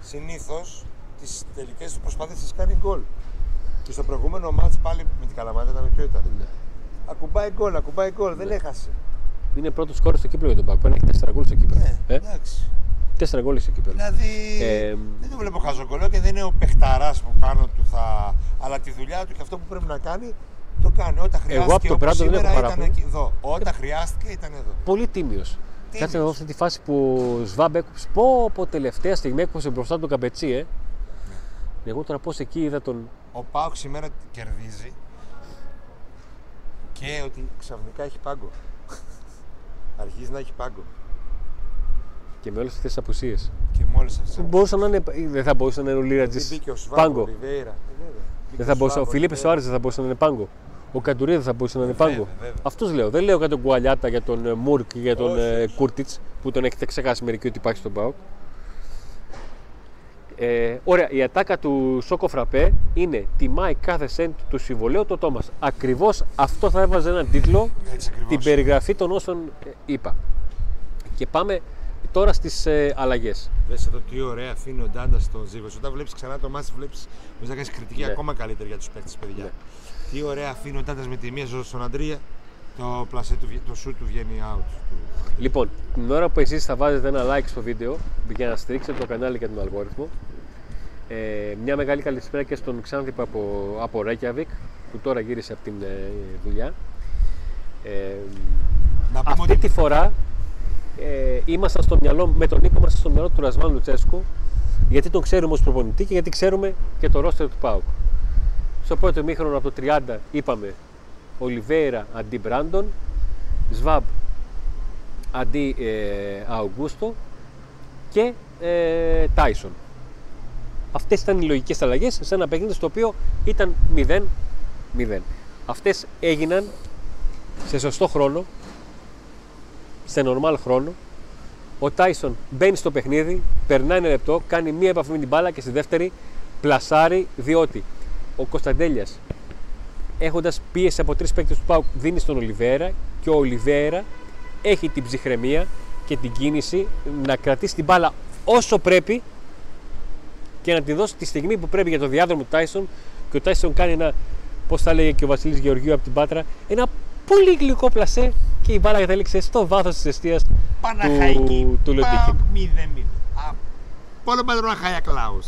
συνήθως τις τελικές του προσπάθειες τις κάνει γκολ. Και στο προηγούμενο μάτς πάλι με την Καλαμάτα ήταν ποιο ήταν. Ναι. Ακουμπάει γκολ, ακουμπάει γκολ, δεν έχασε. Είναι πρώτος σκόρ στο κύπελο για τον Πάκο. Έχει 4 γκολ στο κύπελο. Ναι, Ε, εντάξει. 4 γκολ στο κύπελο. Δηλαδή Ε, δεν το βλέπω χαζογκολό και δεν είναι ο παιχταράς που πάνω του θα. Αλλά τη δουλειά του και αυτό που πρέπει να κάνει το κάνει. Όταν χρειάστηκε. από τον όπως Μπράντον δεν έχω σήμερα ήταν παράπονο. εκεί, εδώ. Όταν χρειάστηκε ήταν εδώ. Πολύ τίμιος. Κάτσε να δω αυτή τη φάση που ο Σβάμπ έκοψε. Πω από τελευταία στιγμή έκοψε μπροστά του τον Καμπετσί, ε. Εγώ τώρα πώς εκεί είδα τον. Ο Πάουκ σήμερα κερδίζει και ότι ξαφνικά έχει πάγκο. Αρχίζει να έχει πάγκο. και με όλες αυτές τις απουσίες. Και μόλι αυτό. Μπορούσαν να είναι. Δεν θα μπορούσε να είναι ο Λίρατζης. Δεν μπήκε ο Σβάμπ, Πάγκο. ο Ριβέιρα. Ε, βέβαια. Μπήκε Δεν θα μπορούσε, ο Σβάμπ, Φιλίππε Ριβέιρα. Σοάρε δεν θα μπορούσε να είναι πάγκο. Ο Καντουρί δεν θα μπορούσε να είναι Βέβαια, πάγκο. βέβαια. Αυτού λέω. Δεν λέω για τον Κουαλιάτα, για τον ε, Μουρκ, για τον Όχι, ε, όχι. Κούρτιτς που τον έχετε ξεχάσει μερικοί ότι υπάρχει στον Πάοκ. Ε, ωραία, η ατάκα του Σόκο Φραπέ είναι τιμάει κάθε σέντ του συμβολέου το Τόμας. Ακριβώς αυτό θα έβαζε έναν τίτλο Έτσι ακριβώς. την περιγραφή των όσων ε, είπα. Και πάμε τώρα στις ε, αλλαγές. Δες εδώ τι ωραία αφήνει ο Ντάντας στον Ζήβο. Όταν βλέπεις ξανά το μάτι, βλέπεις να κάνεις κριτική Ναι. ακόμα καλύτερη για τους παίκτες, παιδιά. Ναι. Τι ωραία αφήνει ο Ντάντας με τη μία ζωή στον Αντρία. Το πλασέ του, βγε- το σου του βγαίνει out. Του. Λοιπόν, την ώρα που εσείς θα βάζετε ένα like στο βίντεο για να στηρίξετε το κανάλι και τον αλγόριθμο ε, μια μεγάλη καλησπέρα και στον Ξάνθιπα από, από Reykjavik που τώρα γύρισε από την ε, δουλειά ε, Να πούμε αυτή ότι τη φορά ε, ήμασταν στο μυαλό, με τον Νίκο ήμασταν στο μυαλό του Ρασβάν Λουτσέσκου γιατί τον ξέρουμε ως προπονητή και γιατί ξέρουμε και το ρόστερ του ΠΑΟΚ. Στο πρώτο ημίχρονο από το 30 είπαμε Ολιβέηρα αντί Μπράντον, Σβάμπ αντί ε, Αουγκούστο και ε, Τάισον. Αυτές ήταν οι λογικές αλλαγές σε ένα παιχνίδι στο οποίο ήταν 0-0. Αυτές έγιναν σε σωστό χρόνο, σε normal χρόνο. Ο Τάισον μπαίνει στο παιχνίδι, περνάει ένα λεπτό, κάνει μία επαφή με την μπάλα και στη δεύτερη πλασάρει διότι ο Κωνσταντέλιας έχοντας πίεση από τρεις παίκτες του Πάουκ, δίνει στον Ολιβέρα και ο Ολιβέρα έχει την ψυχραιμία και την κίνηση να κρατήσει την μπάλα όσο πρέπει και να τη δώσει τη στιγμή που πρέπει για το διάδρομο του Τάισον και ο Τάισον κάνει ένα, πώς θα λέγε και ο Βασίλης Γεωργίου από την Πάτρα, ένα πολύ γλυκό πλασέ και η μπάλα κατέληξε στο βάθος της αιστείας Παναχαϊκή. του, του Λοντίκιν. 0-0. Α, Πόλο Πατρόνα Χάια Κλάους.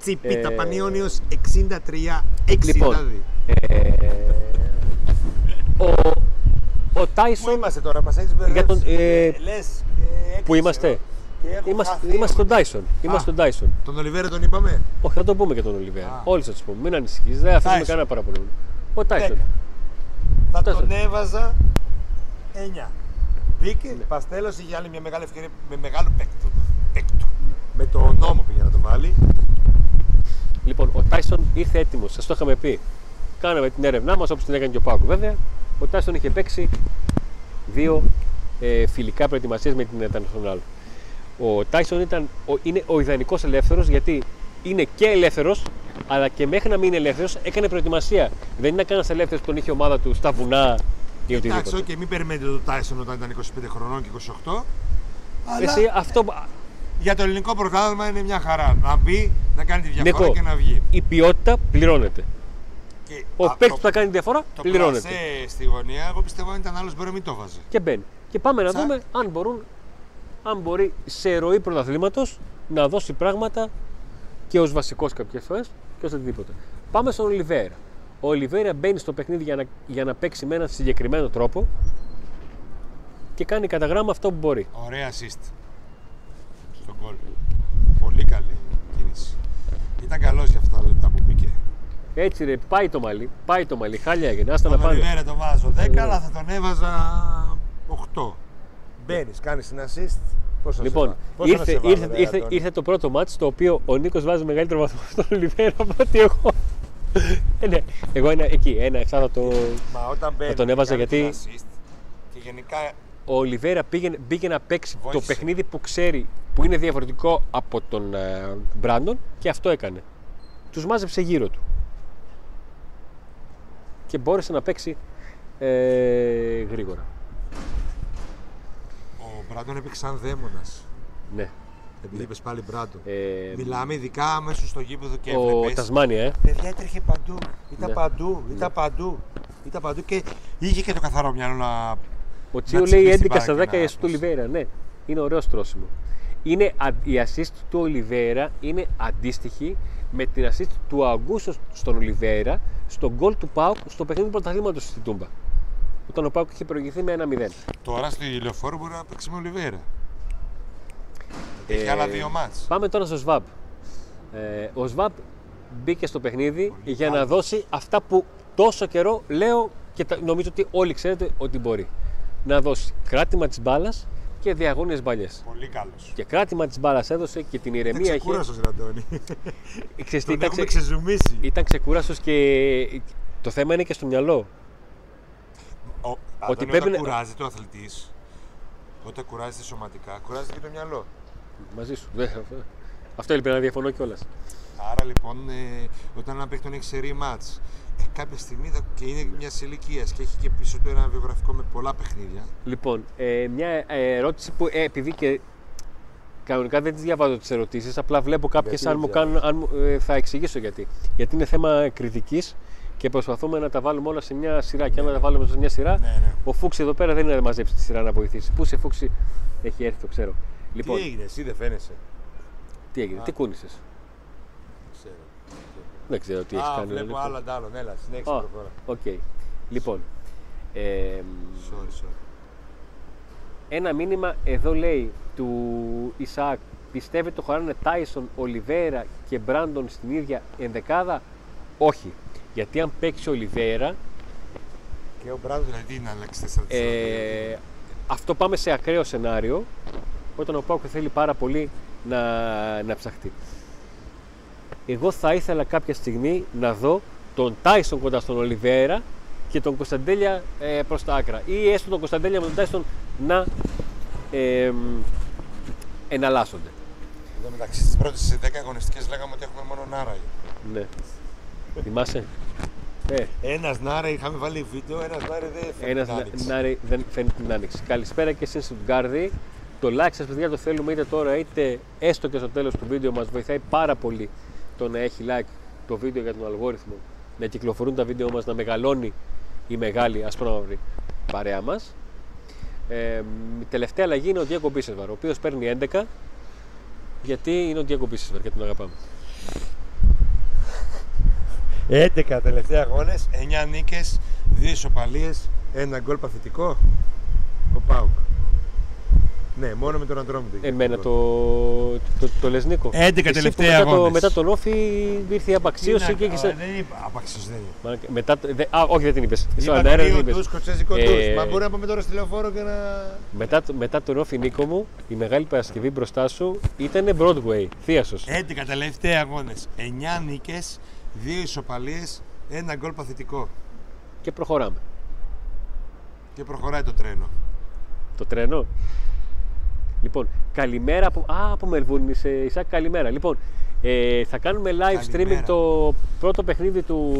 Τσιπίτα Ε, Πανιόνιος 63-62. Λοιπόν, ε, ο, ο Πού Τάισον. είμαστε τώρα, μας έχεις μπερδέψει. Για τον, ε, Λες, ε, Πού έκλεισε, είμαστε; Ε, και έχω Είμαστε, χαθεί. είμαστε στον Τάισον. Είμαστε στον Τάισον. Τον Ολιβέρα τον είπαμε; Όχι, θα το πούμε και τον Ολιβέρα. Α. Όλοι θα τους πούμε. Μην ανησυχείς. Δεν αφήσουμε Tyson. κανένα παραπονό. Ο Τάισον. Δέκα. Θα Τάισον. τον έβαζα 9. Μπήκε, Παστέλος είχε άλλη μια μεγάλη ευκαιρία με μεγάλο παίκτο. παίκτο. Με το νόμο πήγε να το βάλει. Λοιπόν, ο Τάισον ήρθε έτοιμος. Σας το είχαμε πει. Κάναμε την έρευνά μας όπως την έκανε και ο Πάκου. Βέβαια, ο Τάισον είχε παίξει δύο ε, φιλικά προετοιμασίες με την International. Ο Τάισον ήταν, ο, είναι ο ιδανικός ελεύθερος γιατί είναι και ελεύθερος, αλλά και μέχρι να μην είναι ελεύθερος έκανε προετοιμασία. Δεν είναι κανένας ελεύθερος που τον είχε η ομάδα του στα βουνά ή Εντάξει, οτιδήποτε. και μην περιμένετε το Tyson όταν ήταν 25 χρονών και 28. Αλλά Εσύ, αυτό, για το ελληνικό πρωτάθλημα είναι μια χαρά. Να μπει, να κάνει τη διαφορά Νίκο, και να βγει. η ποιότητα πληρώνεται. Και Ο α, παίκτης το- που θα κάνει τη διαφορά Το πληρώνεται. πλασέ στη γωνία, εγώ πιστεύω αν ήταν άλλος μπορεί να μην το βάζει. και μπαίνει. Και πάμε να Τσακ. δούμε αν, μπορούν, αν μπορεί σε ροή πρωταθλήματος να δώσει πράγματα και ως βασικός κάποιες φορές και ως οτιδήποτε. Πάμε στον Ολιβέρα. Ο Ολιβέρα μπαίνει στο παιχνίδι για να, για να παίξει με έναν συγκεκριμένο τρόπο και κάνει κατά γράμμα αυτό που μπορεί. Ωραία assist. Στον γκολ. Πολύ καλή κίνηση. Ήταν καλός για αυτά τα λεπτά που μπήκε. Έτσι ρε, πάει το μαλλί, πάει το μαλλί, χάλια έγινε, άστα να Τον πάνε. Ολιβέρα το βάζω 10, Ολιβέρα. αλλά θα τον έβαζα 8. Μπαίνεις, κάνεις την assist. Πώς θα Λοιπόν, σε βά- πώς θα ήρθε, σε βάλω, ήρθε, ρε, ήρθε, Αντώνη; ήρθε το πρώτο μάτς το οποίο ο Νίκος βάζει μεγαλύτερο βαθμό στον Ολιβέρα από ότι εγώ. Ε, ναι, εγώ ένα, εκεί, ένα εξάδατο. Μα όταν μπαίνει. τον έβαζα κάνει γιατί- την assist Και γενικά Ο Ολιβέρα πήγαινε, μπήκε να παίξει το Βοήθησε. παιχνίδι που ξέρει, που είναι διαφορετικό από τον ε, Μπράντον και αυτό έκανε. Τους μάζεψε γύρω του. Και μπόρεσε να παίξει ε, γρήγορα. Ο Μπράντον έπαιξε σαν δαίμονας. Ναι. Επειδή είπες πάλι Μπράντον. Ε, Μιλάμε ειδικά αμέσως στο γήπεδο και ο έβλεπες. Τασμάνια, ε. Παιδιά έτρεχε παντού. Ήταν Ναι. παντού. Ήταν παντού. Ήταν παντού και είχε και το καθαρό μυαλό να. Ο Τσίο τσιμπήσει λέει την 11 στα μπάλα 10 και να η assist του πας. Ολιβέρα. Ναι, είναι ωραίος στρώσιμο. Είναι, α- η assist του Ολιβέρα είναι αντίστοιχη με την assist του Αγκούστο στον Ολιβέρα στο γκολ του Πάουκ στο παιχνίδι του πρωταθλήματος στην Τούμπα. Όταν ο Πάουκ είχε προηγηθεί με ένα 0. Τώρα στη λεωφόρο μπορεί να παίξει με Ολιβέρα. Έχει Ε, άλλα δύο μάτς. Πάμε τώρα στο ΣΒΑΠ. Ε, ο ΣΒΑΠ μπήκε στο παιχνίδι Πολύ για να καλός. δώσει αυτά που τόσο καιρό λέω και τα- νομίζω ότι όλοι ξέρετε ότι μπορεί. Να δώσει κράτημα της μπάλας και διαγώνιες μπαλιές. Πολύ καλός. Και κράτημα της μπάλας έδωσε και την Είναι ηρεμία είχε. ξεκούραστο, Ραντώνη. Ξέρεις τι, Τον ήταν, έχουμε ξε... ξεζουμίσει. ήταν ξεκούραστος και το θέμα είναι και στο μυαλό. Ο, Ότι ότι πρέπει όταν να- κουράζεται ο αθλητής, όταν κουράζεται σωματικά, κουράζεται και το μυαλό. Μαζί σου. Δεν- Αυτό έλειπε να διαφωνώ κιόλας. Άρα λοιπόν, ε, όταν ένα παίκτον έχει σερή μάτς, ε, κάποια στιγμή θα- και είναι μιας ηλικίας και έχει και πίσω του ένα βιογραφικό με πολλά παιχνίδια. Λοιπόν, ε, μια ε, ερώτηση που ε, επειδή και κανονικά δεν τις διαβάζω τις ερωτήσεις, απλά βλέπω κάποιες Γιατί αν δεν μου κάνουν. Αν, μου- ε, θα εξηγήσω γιατί. Γιατί είναι θέμα κριτικής και προσπαθούμε να τα βάλουμε όλα σε μια σειρά. Και αν τα βάλουμε σε μια σειρά, Ναι, ναι. ο Φούξης εδώ πέρα δεν είναι να μαζέψει τη σειρά να βοηθήσει. Πού σε Φούξη; Έχει έρθει, το ξέρω. Λοιπόν, Τι έγινε, εσύ δεν φαίνεσαι; τι έγινε, τι κούνησες; Ξέρω. Δεν ξέρω τι έχει Α, κάνει. βλέπω λοιπόν. άλλο αντ' άλλων. Έλα, συνέχισε Α, προχώρα. οκ. Λοιπόν, ε, Sorry, sorry. Ένα μήνυμα εδώ λέει του Isaac. Πιστεύετε ότι χωράνε Τάισον, Ολιβέρα και Μπράντον στην ίδια ενδεκάδα; Όχι. Γιατί αν παίξει ο Ολιβέρα, Και ο Μπράντον δηλαδή να αλλάξει 4 ε, αυτό πάμε σε ακραίο σενάριο, όταν ο Πάουκ θέλει πάρα πολύ να, να ψαχτεί. Εγώ θα ήθελα κάποια στιγμή να δω τον Τάισον κοντά στον Ολιβέρα και τον Κωνσταντέλια ε, προς τα άκρα. Ή έστω τον Κωνσταντέλια με τον Τάισον να ε, μ, εναλλάσσονται. Εδώ μεταξύ στις πρώτες 10 αγωνιστικές λέγαμε ότι έχουμε μόνο Νάρα. Ναι. Θυμάσαι; Ε, Ένας Νάρε, είχαμε βάλει βίντεο, ένας Νάρε δεν φαίνεται ένας να άνοιξε. Νάρη δεν φαίνεται την άνοιξη. Καλησπέρα και στην Στουτγκάρδη. Το like σας παιδιά το θέλουμε είτε τώρα είτε έστω και στο τέλος του βίντεο μας βοηθάει πάρα πολύ το να έχει like το βίντεο για τον αλγόριθμο να κυκλοφορούν τα βίντεο μας, να μεγαλώνει η μεγάλη ασπρόμαυρη παρέα μας. Ε, η τελευταία αλλαγή είναι ο Diego Μπίσεσβαρ, ο οποίος παίρνει 11 γιατί είναι ο Diego Μπίσεσβαρ και τον αγαπάμε. 11 τελευταία αγώνες, 9 νίκες, 2 ισοπαλίες, ένα γκολ παθητικό. Ο Πάουκ. Ναι, μόνο με τον Αντρόμητο. είχε Εμένα γκολ. το, το, το Λεσνίκο. 11 Εσύ που τελευταία μετά, το, αγώνες. μετά τον Όφη ήρθε η απαξίωση Τι να και έχεις... κάνω, Δεν είπα. Απαξίωση δεν είπα. Μα, Μετά, το- δε, α, όχι δεν την είπες. Στον Είπα αέρα δεν την κρύο είπες. τους, κοτσέζικο Ε, τους. Μα μπορεί να πάμε τώρα στη λεωφόρο και να. Μετά, το- μετά τον Όφη Νίκο μου, η μεγάλη Παρασκευή μπροστά σου ήταν Broadway, θείασος. 11 τελευταία αγώνες, 9 νίκες, 2 ισοπαλίες, ένα γκολ παθητικό. Και προχωράμε. Και προχωράει το τρένο. Το τρένο; Λοιπόν, καλημέρα από, α, από Μελβούρνη, είσαι, Ισάκ, καλημέρα. Λοιπόν, ε, θα κάνουμε live Καλημέρα. streaming το πρώτο παιχνίδι του,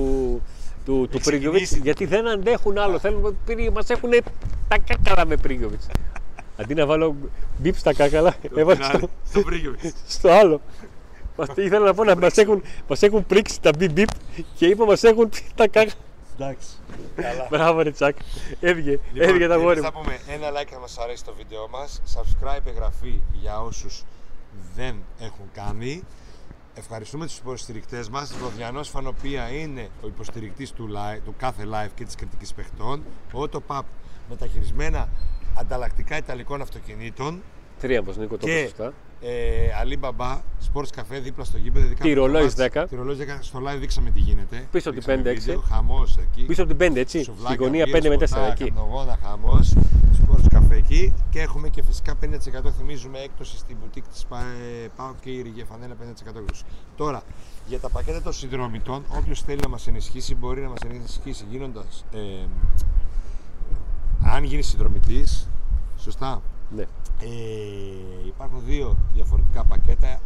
του, του Έχει Πρίγκοβιτς, ξεκινήσει. γιατί δεν αντέχουν άλλο. Θέλουν, πήρε- μας έχουν τα κάκαλα με Πρίγκοβιτς. Αντί να βάλω μπιπ στα κάκαλα, έβαλα στο, Το Πρίγκοβιτς. στο άλλο. Μας, ήθελα να πω να μας έχουν, μας έχουν πρίξει τα μπιπ μπιπ και είπα μας έχουν πει τα κάκαλα. Εντάξει. Καλά. Μπράβο ρε τσάκ, έβγε, Λοιπόν, έβγε τα εμείς γόρι θα μου. πούμε ένα like αν μας αρέσει το βίντεο μας, subscribe, εγγραφή για όσους δεν έχουν κάνει. Ευχαριστούμε τους υποστηρικτές μας. Ροδιανός Φανοπία είναι ο υποστηρικτής του, live, του κάθε live και της κριτικής παιχτών. Ο Autopap με τα χειρισμένα ανταλλακτικά ιταλικών αυτοκινήτων. Τρίαμβος Νίκο, το Και- είπες σωστά. Ε, Alibaba Sports Cafe δίπλα στο γήπεδο. ειδικά Τη με το ρολόι μάτς. 10. Τη ρολόι 10 στο live δείξαμε τι γίνεται. Πίσω από την Δείξαμε 5-6. βίντεο, Χαμός εκεί. Πίσω από την 5 έτσι, Σουβλάκια, στην γωνία μπύρες, 5 με 4 ποτά, εκεί. καπνογόνα, χαμός, σπορτς καφέ εκεί και έχουμε και φυσικά 50% θυμίζουμε έκπτωση στην μπουτίκ της ΠΑ- ΠΑΟ και η Ριγέ Φανέλα 50% έκπτωση. Τώρα, για τα πακέτα των συνδρομητών, όποιος θέλει να μας ενισχύσει μπορεί να μας ενισχύσει γίνοντας, ε, αν γίνει συνδρομητής, σωστά, Ναι. ε, υπάρχουν δύο διαφορετικά πακέτα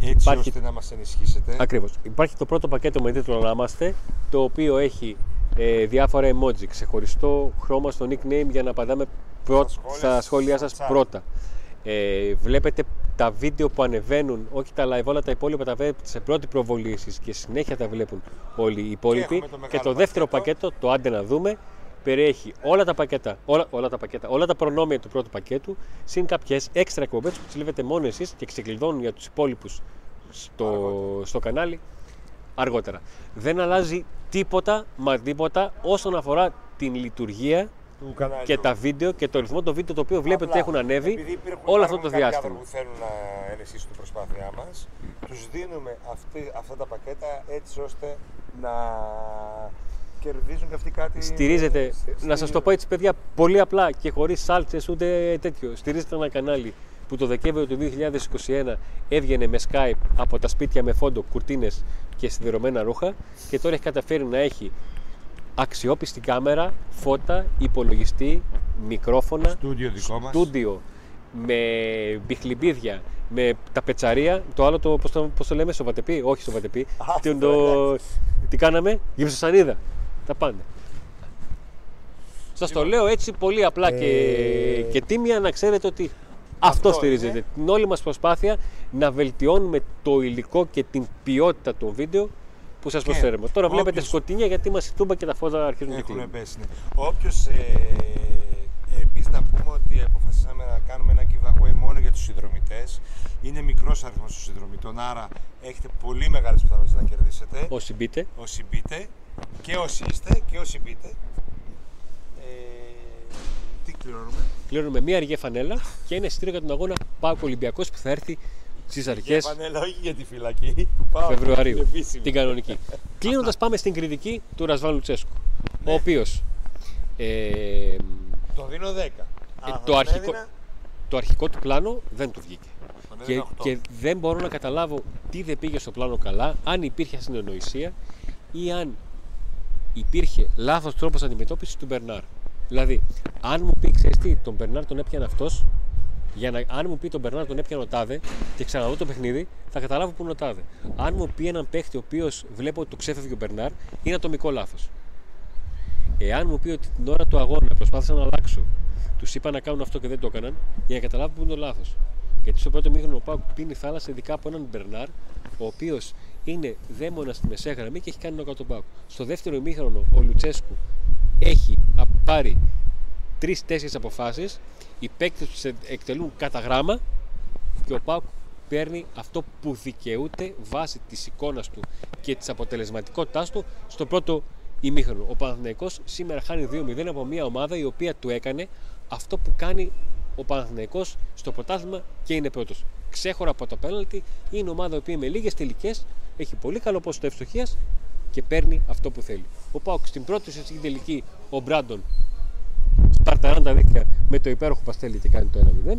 έτσι Υπάρχει- ώστε να μας ενισχύσετε. Ακριβώς. Υπάρχει το πρώτο πακέτο με τίτλο Ανάμαστε, το οποίο έχει ε, διάφορα emoji, ξεχωριστό χρώμα στο nickname για να απαντάμε πρώτα, Στα σχόλια στα σχόλιά στο σας chat. πρώτα. Ε, βλέπετε τα βίντεο που ανεβαίνουν, όχι τα live, όλα τα υπόλοιπα τα βλέπετε σε πρώτη προβολή εσείς και συνέχεια τα βλέπουν όλοι οι υπόλοιποι. έχουμε το Και, μεγάλο το δεύτερο πακέτο. πακέτο, το άντε να δούμε, περιέχει όλα τα πακέτα, όλα, όλα τα πακέτα, όλα τα προνόμια του πρώτου πακέτου, συν κάποιες έξτρα εκπομπές που τις βλέπετε μόνο εσείς και ξεκλειδώνουν για τους υπόλοιπους στο, στο κανάλι αργότερα. Δεν αλλάζει τίποτα, μα τίποτα όσον αφορά την λειτουργία του καναλιού. και τα βίντεο και το ρυθμό των βίντεο το οποίο βλέπετε ότι Απλά, έχουν ανέβει επειδή υπήρχουν- όλο αυτό το υπάρχουν κάποιοι διάστημα. άνθρωποι που θέλουν να ενισχύσουν την προσπάθειά μας, τους δίνουμε αυτή, αυτά τα πακέτα έτσι ώστε να κερδίζουν και αυτοί κάτι. Στηρίζετε, στη- να σας το πω έτσι παιδιά, πολύ απλά και χωρίς σάλτσες ούτε τέτοιο. Στηρίζετε ένα κανάλι που το Δεκέμβριο του 2021 έβγαινε με Skype από τα σπίτια με φόντο, κουρτίνες και σιδερωμένα ρούχα και τώρα έχει καταφέρει να έχει αξιόπιστη κάμερα, φώτα, υπολογιστή, μικρόφωνα, Στούντιο δικό μας. στούντιο, με μπιχλιμπίδια, με τα πετσαρία. Το άλλο το, πώς το, πώς το λέμε, σοβατεπί, όχι σοβατεπί. Α, τι, το, τι κάναμε, γυψοσανίδα. Τα πάντα. Σας το λέω έτσι πολύ απλά και, Ε, και τίμια να ξέρετε ότι αυτό, Αυτό στηρίζεται. είναι. Την όλη μας προσπάθεια να βελτιώνουμε το υλικό και την ποιότητα των βίντεο που σας Και προσφέρουμε. Τώρα βλέπετε όποιος- σκοτεινιά γιατί μας η τούμπα και τα φώτα αρχίζουν και Έχουν κλείνουν. πέσει. Ναι. Όποιος. Ε, Επίσης να πούμε ότι αποφασίσαμε να κάνουμε ένα giveaway μόνο για τους συνδρομητές. Είναι μικρός αριθμός των συνδρομητών, άρα έχετε πολύ μεγάλες πιθανότητες να κερδίσετε. Όσοι μπείτε, Όσοι μπείτε και όσοι είστε και όσοι μπείτε. Ε, τι κληρώνουμε; κλείνουμε μία αργία φανέλα και ένα εισιτήριο για τον αγώνα Πάοκ Ολυμπιακός που θα έρθει στις Για αρχές πανέλα, όχι για τη φυλακή του Πάου. Φεβρουαρίου. την επίσημη. την κανονική. Κλείνοντας, πάμε στην κριτική του Ρασβάν Λουτσέσκου. Ναι. Ο οποίος ε, Το δίνω 10. Α, θα το τον αρχικό- έδινα, το αρχικό του πλάνο δεν του βγήκε. τον Και, έδινα 8. και δεν μπορώ να καταλάβω τι δεν πήγε στο πλάνο καλά, αν υπήρχε συνεννοησία ή αν υπήρχε λάθος τρόπος αντιμετώπισης του Μπερνάρ. Δηλαδή, αν μου πει, ξέρεις τι, τον Μπερνάρ τον έπιανε αυτός, Για να, αν μου πει τον Μπερνάρ τον έπιανε ο Τάδε και ξαναδώ το παιχνίδι, θα καταλάβω που είναι ο Τάδε. Αν μου πει έναν παίχτη ο οποίος βλέπω ότι το ξέφευγε ο Μπερνάρ, είναι ατομικό λάθος. Εάν μου πει ότι την ώρα του αγώνα προσπάθησα να αλλάξω, τους είπα να κάνουν αυτό και δεν το έκαναν, για να καταλάβω που είναι το λάθος. Γιατί στο πρώτο μήχρονο ο Πάουκ πίνει θάλασσα, ειδικά από έναν Μπερνάρ, ο οποίος είναι δαίμονας στη μεσαία γραμμή και έχει κάνει νοκάου τον Πάουκ. Στο δεύτερο μήχρονο ο Λουτσέσκου έχει πάρει τρει-τέσσερι αποφάσεις, οι παίκτες τους εκτελούν κατά γράμμα και ο Πάουκ παίρνει αυτό που δικαιούται βάσει της εικόνας του και της αποτελεσματικότητάς του στο πρώτο ημίχρονο. Ο Παναθηναϊκός σήμερα χάνει 2-0 από μια ομάδα η οποία του έκανε αυτό που κάνει ο Παναθηναϊκός στο πρωτάθλημα και είναι πρώτος. Ξέχωρα από το πέναλτι, είναι ομάδα η οποία με λίγες τελικές έχει πολύ καλό ποσοστό ευστοχίας και παίρνει αυτό που θέλει. Ο Πάουκ στην πρώτη ουσιαστική τελική, ο Μπράντον σπαρταράν τα δίχτυα με το υπέροχο Παστέλι και κάνει το 1-0.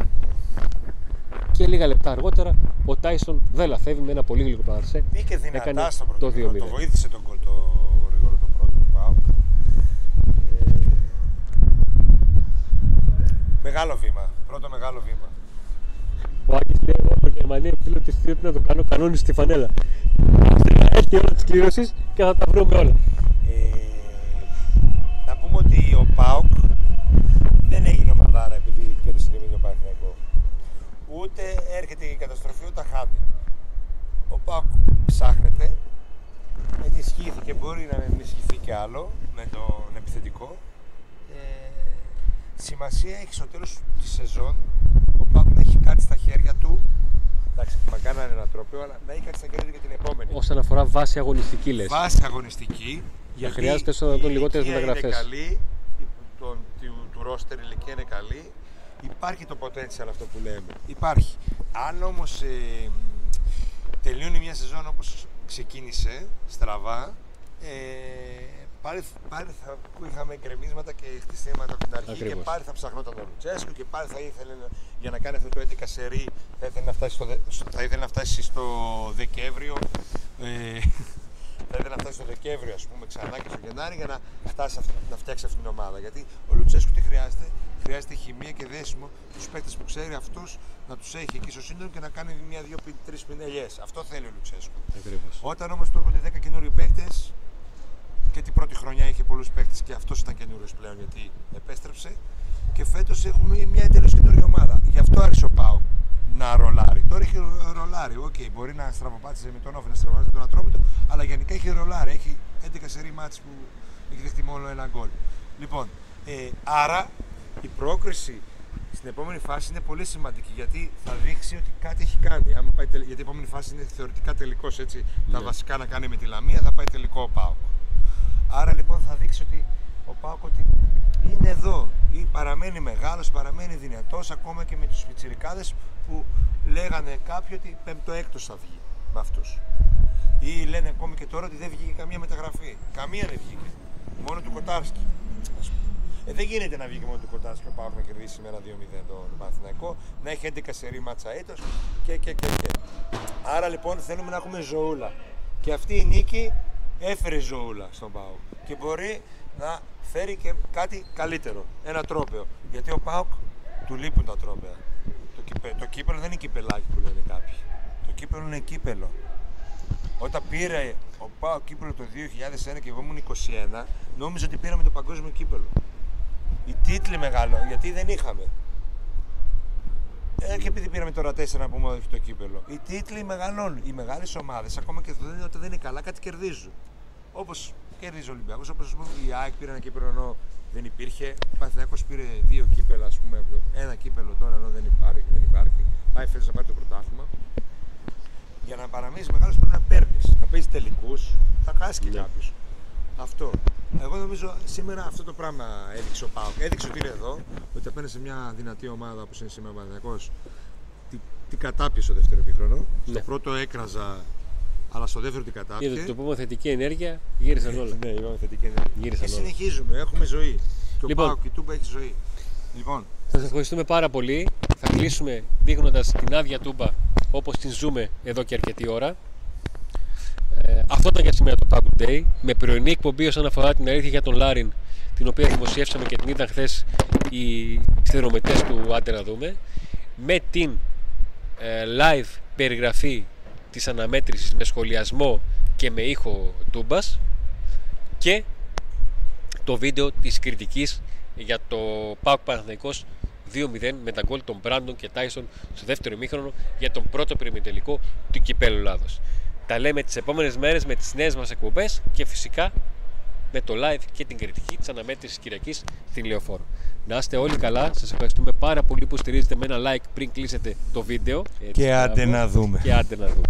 Και λίγα λεπτά αργότερα ο Τάισον δεν λαθεύει με ένα πολύ γλυκό παρασέ. Μπήκε Έκανε δυνατά στο το πρώτο. 2-0. Το βοήθησε τον γκολ το γρήγορο το πρώτο του Πάουκ. Ε, μεγάλο βήμα. Πρώτο μεγάλο βήμα. Ο Άκης λέει εγώ από Γερμανία φίλο της θεία να το κάνω κανόνι στη φανέλα. Να έρθει η ώρα της κλήρωσης και θα τα βρούμε όλα. Ε, να πούμε ότι ο ΠΑΟΚ δεν έγινε ομαδάρα επειδή κέρδισε το ίδιο Παναθηναϊκό. Ούτε έρχεται η καταστροφή ούτε χάνει. Ο ΠΑΟΚ ψάχνεται, ενισχύθηκε, μπορεί να ενισχυθεί και άλλο με τον επιθετικό. Ε, σημασία έχει στο τέλος της σεζόν ο ΠΑΟΚ να έχει κάτι στα χέρια του Εντάξει, μακάρι να είναι ένα τρόπαιο, αλλά να έχει κάτι στα χέρια του για την επόμενη Όσον αφορά βάση αγωνιστική λες. βάση αγωνιστική. γιατί χρειάζεται στο δυνατόν η λιγότερες ηλικία μεταγραφές. Είναι καλή, η- το, του, του ρόστερ η ηλικία είναι καλή. Υπάρχει το potential αυτό που λέμε. Υπάρχει. Αν όμως ε, τελειώνει μια σεζόν όπως ξεκίνησε, στραβά, ε, πάλι, πάλι θα είχαμε γκρεμίσματα και χτιστήματα από την αρχή Ακριβώς. και πάλι θα ψαχνόταν ο Λουτσέσκο και πάλι θα ήθελε να- για να κάνει αυτό το 11 σερί θα ήθελε να φτάσει στο, δε- στο- θα ήθελε να φτάσει στο Δεκέμβριο ε, θα ήθελε να φτάσει στο Δεκέμβριο, ας πούμε, ξανά και στο Γενάρη για να, φτάσει αυτή, να φτιάξει αυτή την ομάδα. Γιατί ο Λουτσέσκου τι χρειάζεται, χρειάζεται χημεία και δέσιμο του παίκτες που ξέρει αυτός να τους έχει εκεί στο σύνολο και να κάνει μια-δύο-τρει πινελιές. Αυτό θέλει ο Λουτσέσκου. Ακριβώς. Όταν όμως του έρχονται 10 καινούριοι παίκτες και την πρώτη χρονιά είχε πολλούς παίκτες και αυτός ήταν καινούριος πλέον γιατί επέστρεψε. Και φέτος έχουμε μια εντελώς καινούργια ομάδα. Γι' αυτό άρχισε ο ΠΑΟΚ να ρολάρει. Τώρα έχει ρολάρει. Οκ, μπορεί να στραβοπάτησε με τον ΟΦΗ, να στραβοπάτησε με τον Ατρόμητο, αλλά γενικά έχει ρολάρει. Έχει 11 σερί ματς που έχει δεχτεί μόνο ένα γκολ. Λοιπόν, ε, άρα η πρόκριση στην επόμενη φάση είναι πολύ σημαντική γιατί θα δείξει ότι κάτι έχει κάνει. Άμα πάει τελ- Γιατί η επόμενη φάση είναι θεωρητικά τελικός έτσι. Τα Ναι. βασικά να κάνει με τη Λαμία θα πάει τελικό ο ΠΑΟΚ. Άρα λοιπόν θα δείξει ότι ο Πάοκ ότι είναι εδώ. Ή παραμένει μεγάλος, παραμένει δυνατός ακόμα και με τους πιτσιρικάδες που λέγανε κάποιοι ότι πέμπτο-έκτος θα βγει με αυτούς. Ή λένε ακόμη και τώρα ότι δεν βγήκε καμία μεταγραφή. Καμία δεν βγήκε. Μόνο του Κοτάρσκι. ας πούμε. Ε, δεν γίνεται να βγει μόνο του Κοτάρσκι ο Πάοκ να κερδίσει με ένα 2-0 τον Παναθηναϊκό, να έχει 11 σερή μάτσα έτος και, και, και, και. Άρα λοιπόν θέλουμε να έχουμε ζωούλα. Και αυτή η νίκη έφερε ζωούλα στον Πάοκ. Και μπορεί να φέρει και κάτι καλύτερο. Ένα τρόπαιο. Γιατί ο Πάοκ του λείπουν τα τρόπαια. Το, κύπε, το κύπελο δεν είναι κυπελάκι που λένε κάποιοι. Το κύπελο είναι κύπελο. Όταν πήρε ο Πάοκ κύπελο το 2001 και εγώ ήμουν 21, νόμιζα ότι πήραμε το παγκόσμιο κύπελο. Οι τίτλοι μεγάλο, γιατί δεν είχαμε. Ε, και επειδή πήραμε τώρα 4 να πούμε όχι το κύπελο. Οι τίτλοι μεγαλώνουν. Οι μεγάλες ομάδες, ακόμα και όταν δεν- όταν δεν είναι καλά, κάτι κερδίζουν. Όπως κερδίζει ο Ολυμπιακός, όπως η ΑΕΚ πήρε ένα κύπελο ενώ δεν υπήρχε. Ο Παναθηναϊκός πήρε δύο κύπελα, ας πούμε. Ένα κύπελο τώρα ενώ δεν υπάρχει. Δεν υπάρχει. Πάει φέτος να πάρει το πρωτάθλημα. Για να παραμείνεις μεγάλος πρέπει να παίρνεις. Να παίζεις τελικούς, θα χάσεις και Ναι. κάποιο. Αυτό. Εγώ νομίζω σήμερα αυτό το πράγμα έδειξε ο Πάοκ. Έδειξε ότι είναι εδώ, ότι απέναντι σε μια δυνατή ομάδα όπως είναι σήμερα ο Παναθηναϊκός, τι, τι κατάπιε στο δεύτερο ημίχρονο. Ναι. Στο πρώτο έκραζα, αλλά στο δεύτερο την κατάπιε. Είδατε το πούμε θετική ενέργεια, γύρισαν όλα. Ναι, είπαμε θετική ενέργεια. Γύρισαν Και όλα. συνεχίζουμε, έχουμε ζωή. Και ο Λοιπόν. Πάοκ και η Τούμπα έχει ζωή. Λοιπόν, Σας ευχαριστούμε πάρα πολύ. Θα κλείσουμε δείχνοντας την άδεια τούμπα όπως την ζούμε εδώ και αρκετή ώρα. Ε, αυτό ήταν για σήμερα το Pub Day. Με πρωινή εκπομπή όσον αφορά την αλήθεια για τον Λάριν, την οποία δημοσιεύσαμε και την είδαν χθες οι συνδρομητές του Άντε να δούμε. με την ε, live περιγραφή της αναμέτρησης με σχολιασμό και με ήχο τούμπας και το βίντεο της κριτικής για το ΠΑΟΚ Παναθηναϊκός 2-0 με τα γκολ των Μπράντον και Τάισον στο δεύτερο ημίχρονο για τον πρώτο περιμετελικό του Κυπέλου Ελλάδος. Τα λέμε τις επόμενες μέρες με τις νέες μας εκπομπές και φυσικά με το live και την κριτική της αναμέτρησης Κυριακής στην Λεωφόρο. Να είστε όλοι καλά, σας ευχαριστούμε πάρα πολύ που στηρίζετε με ένα like πριν κλείσετε το βίντεο. Έτσι, Και άντε μπράβο. να δούμε. Και άντε να δούμε.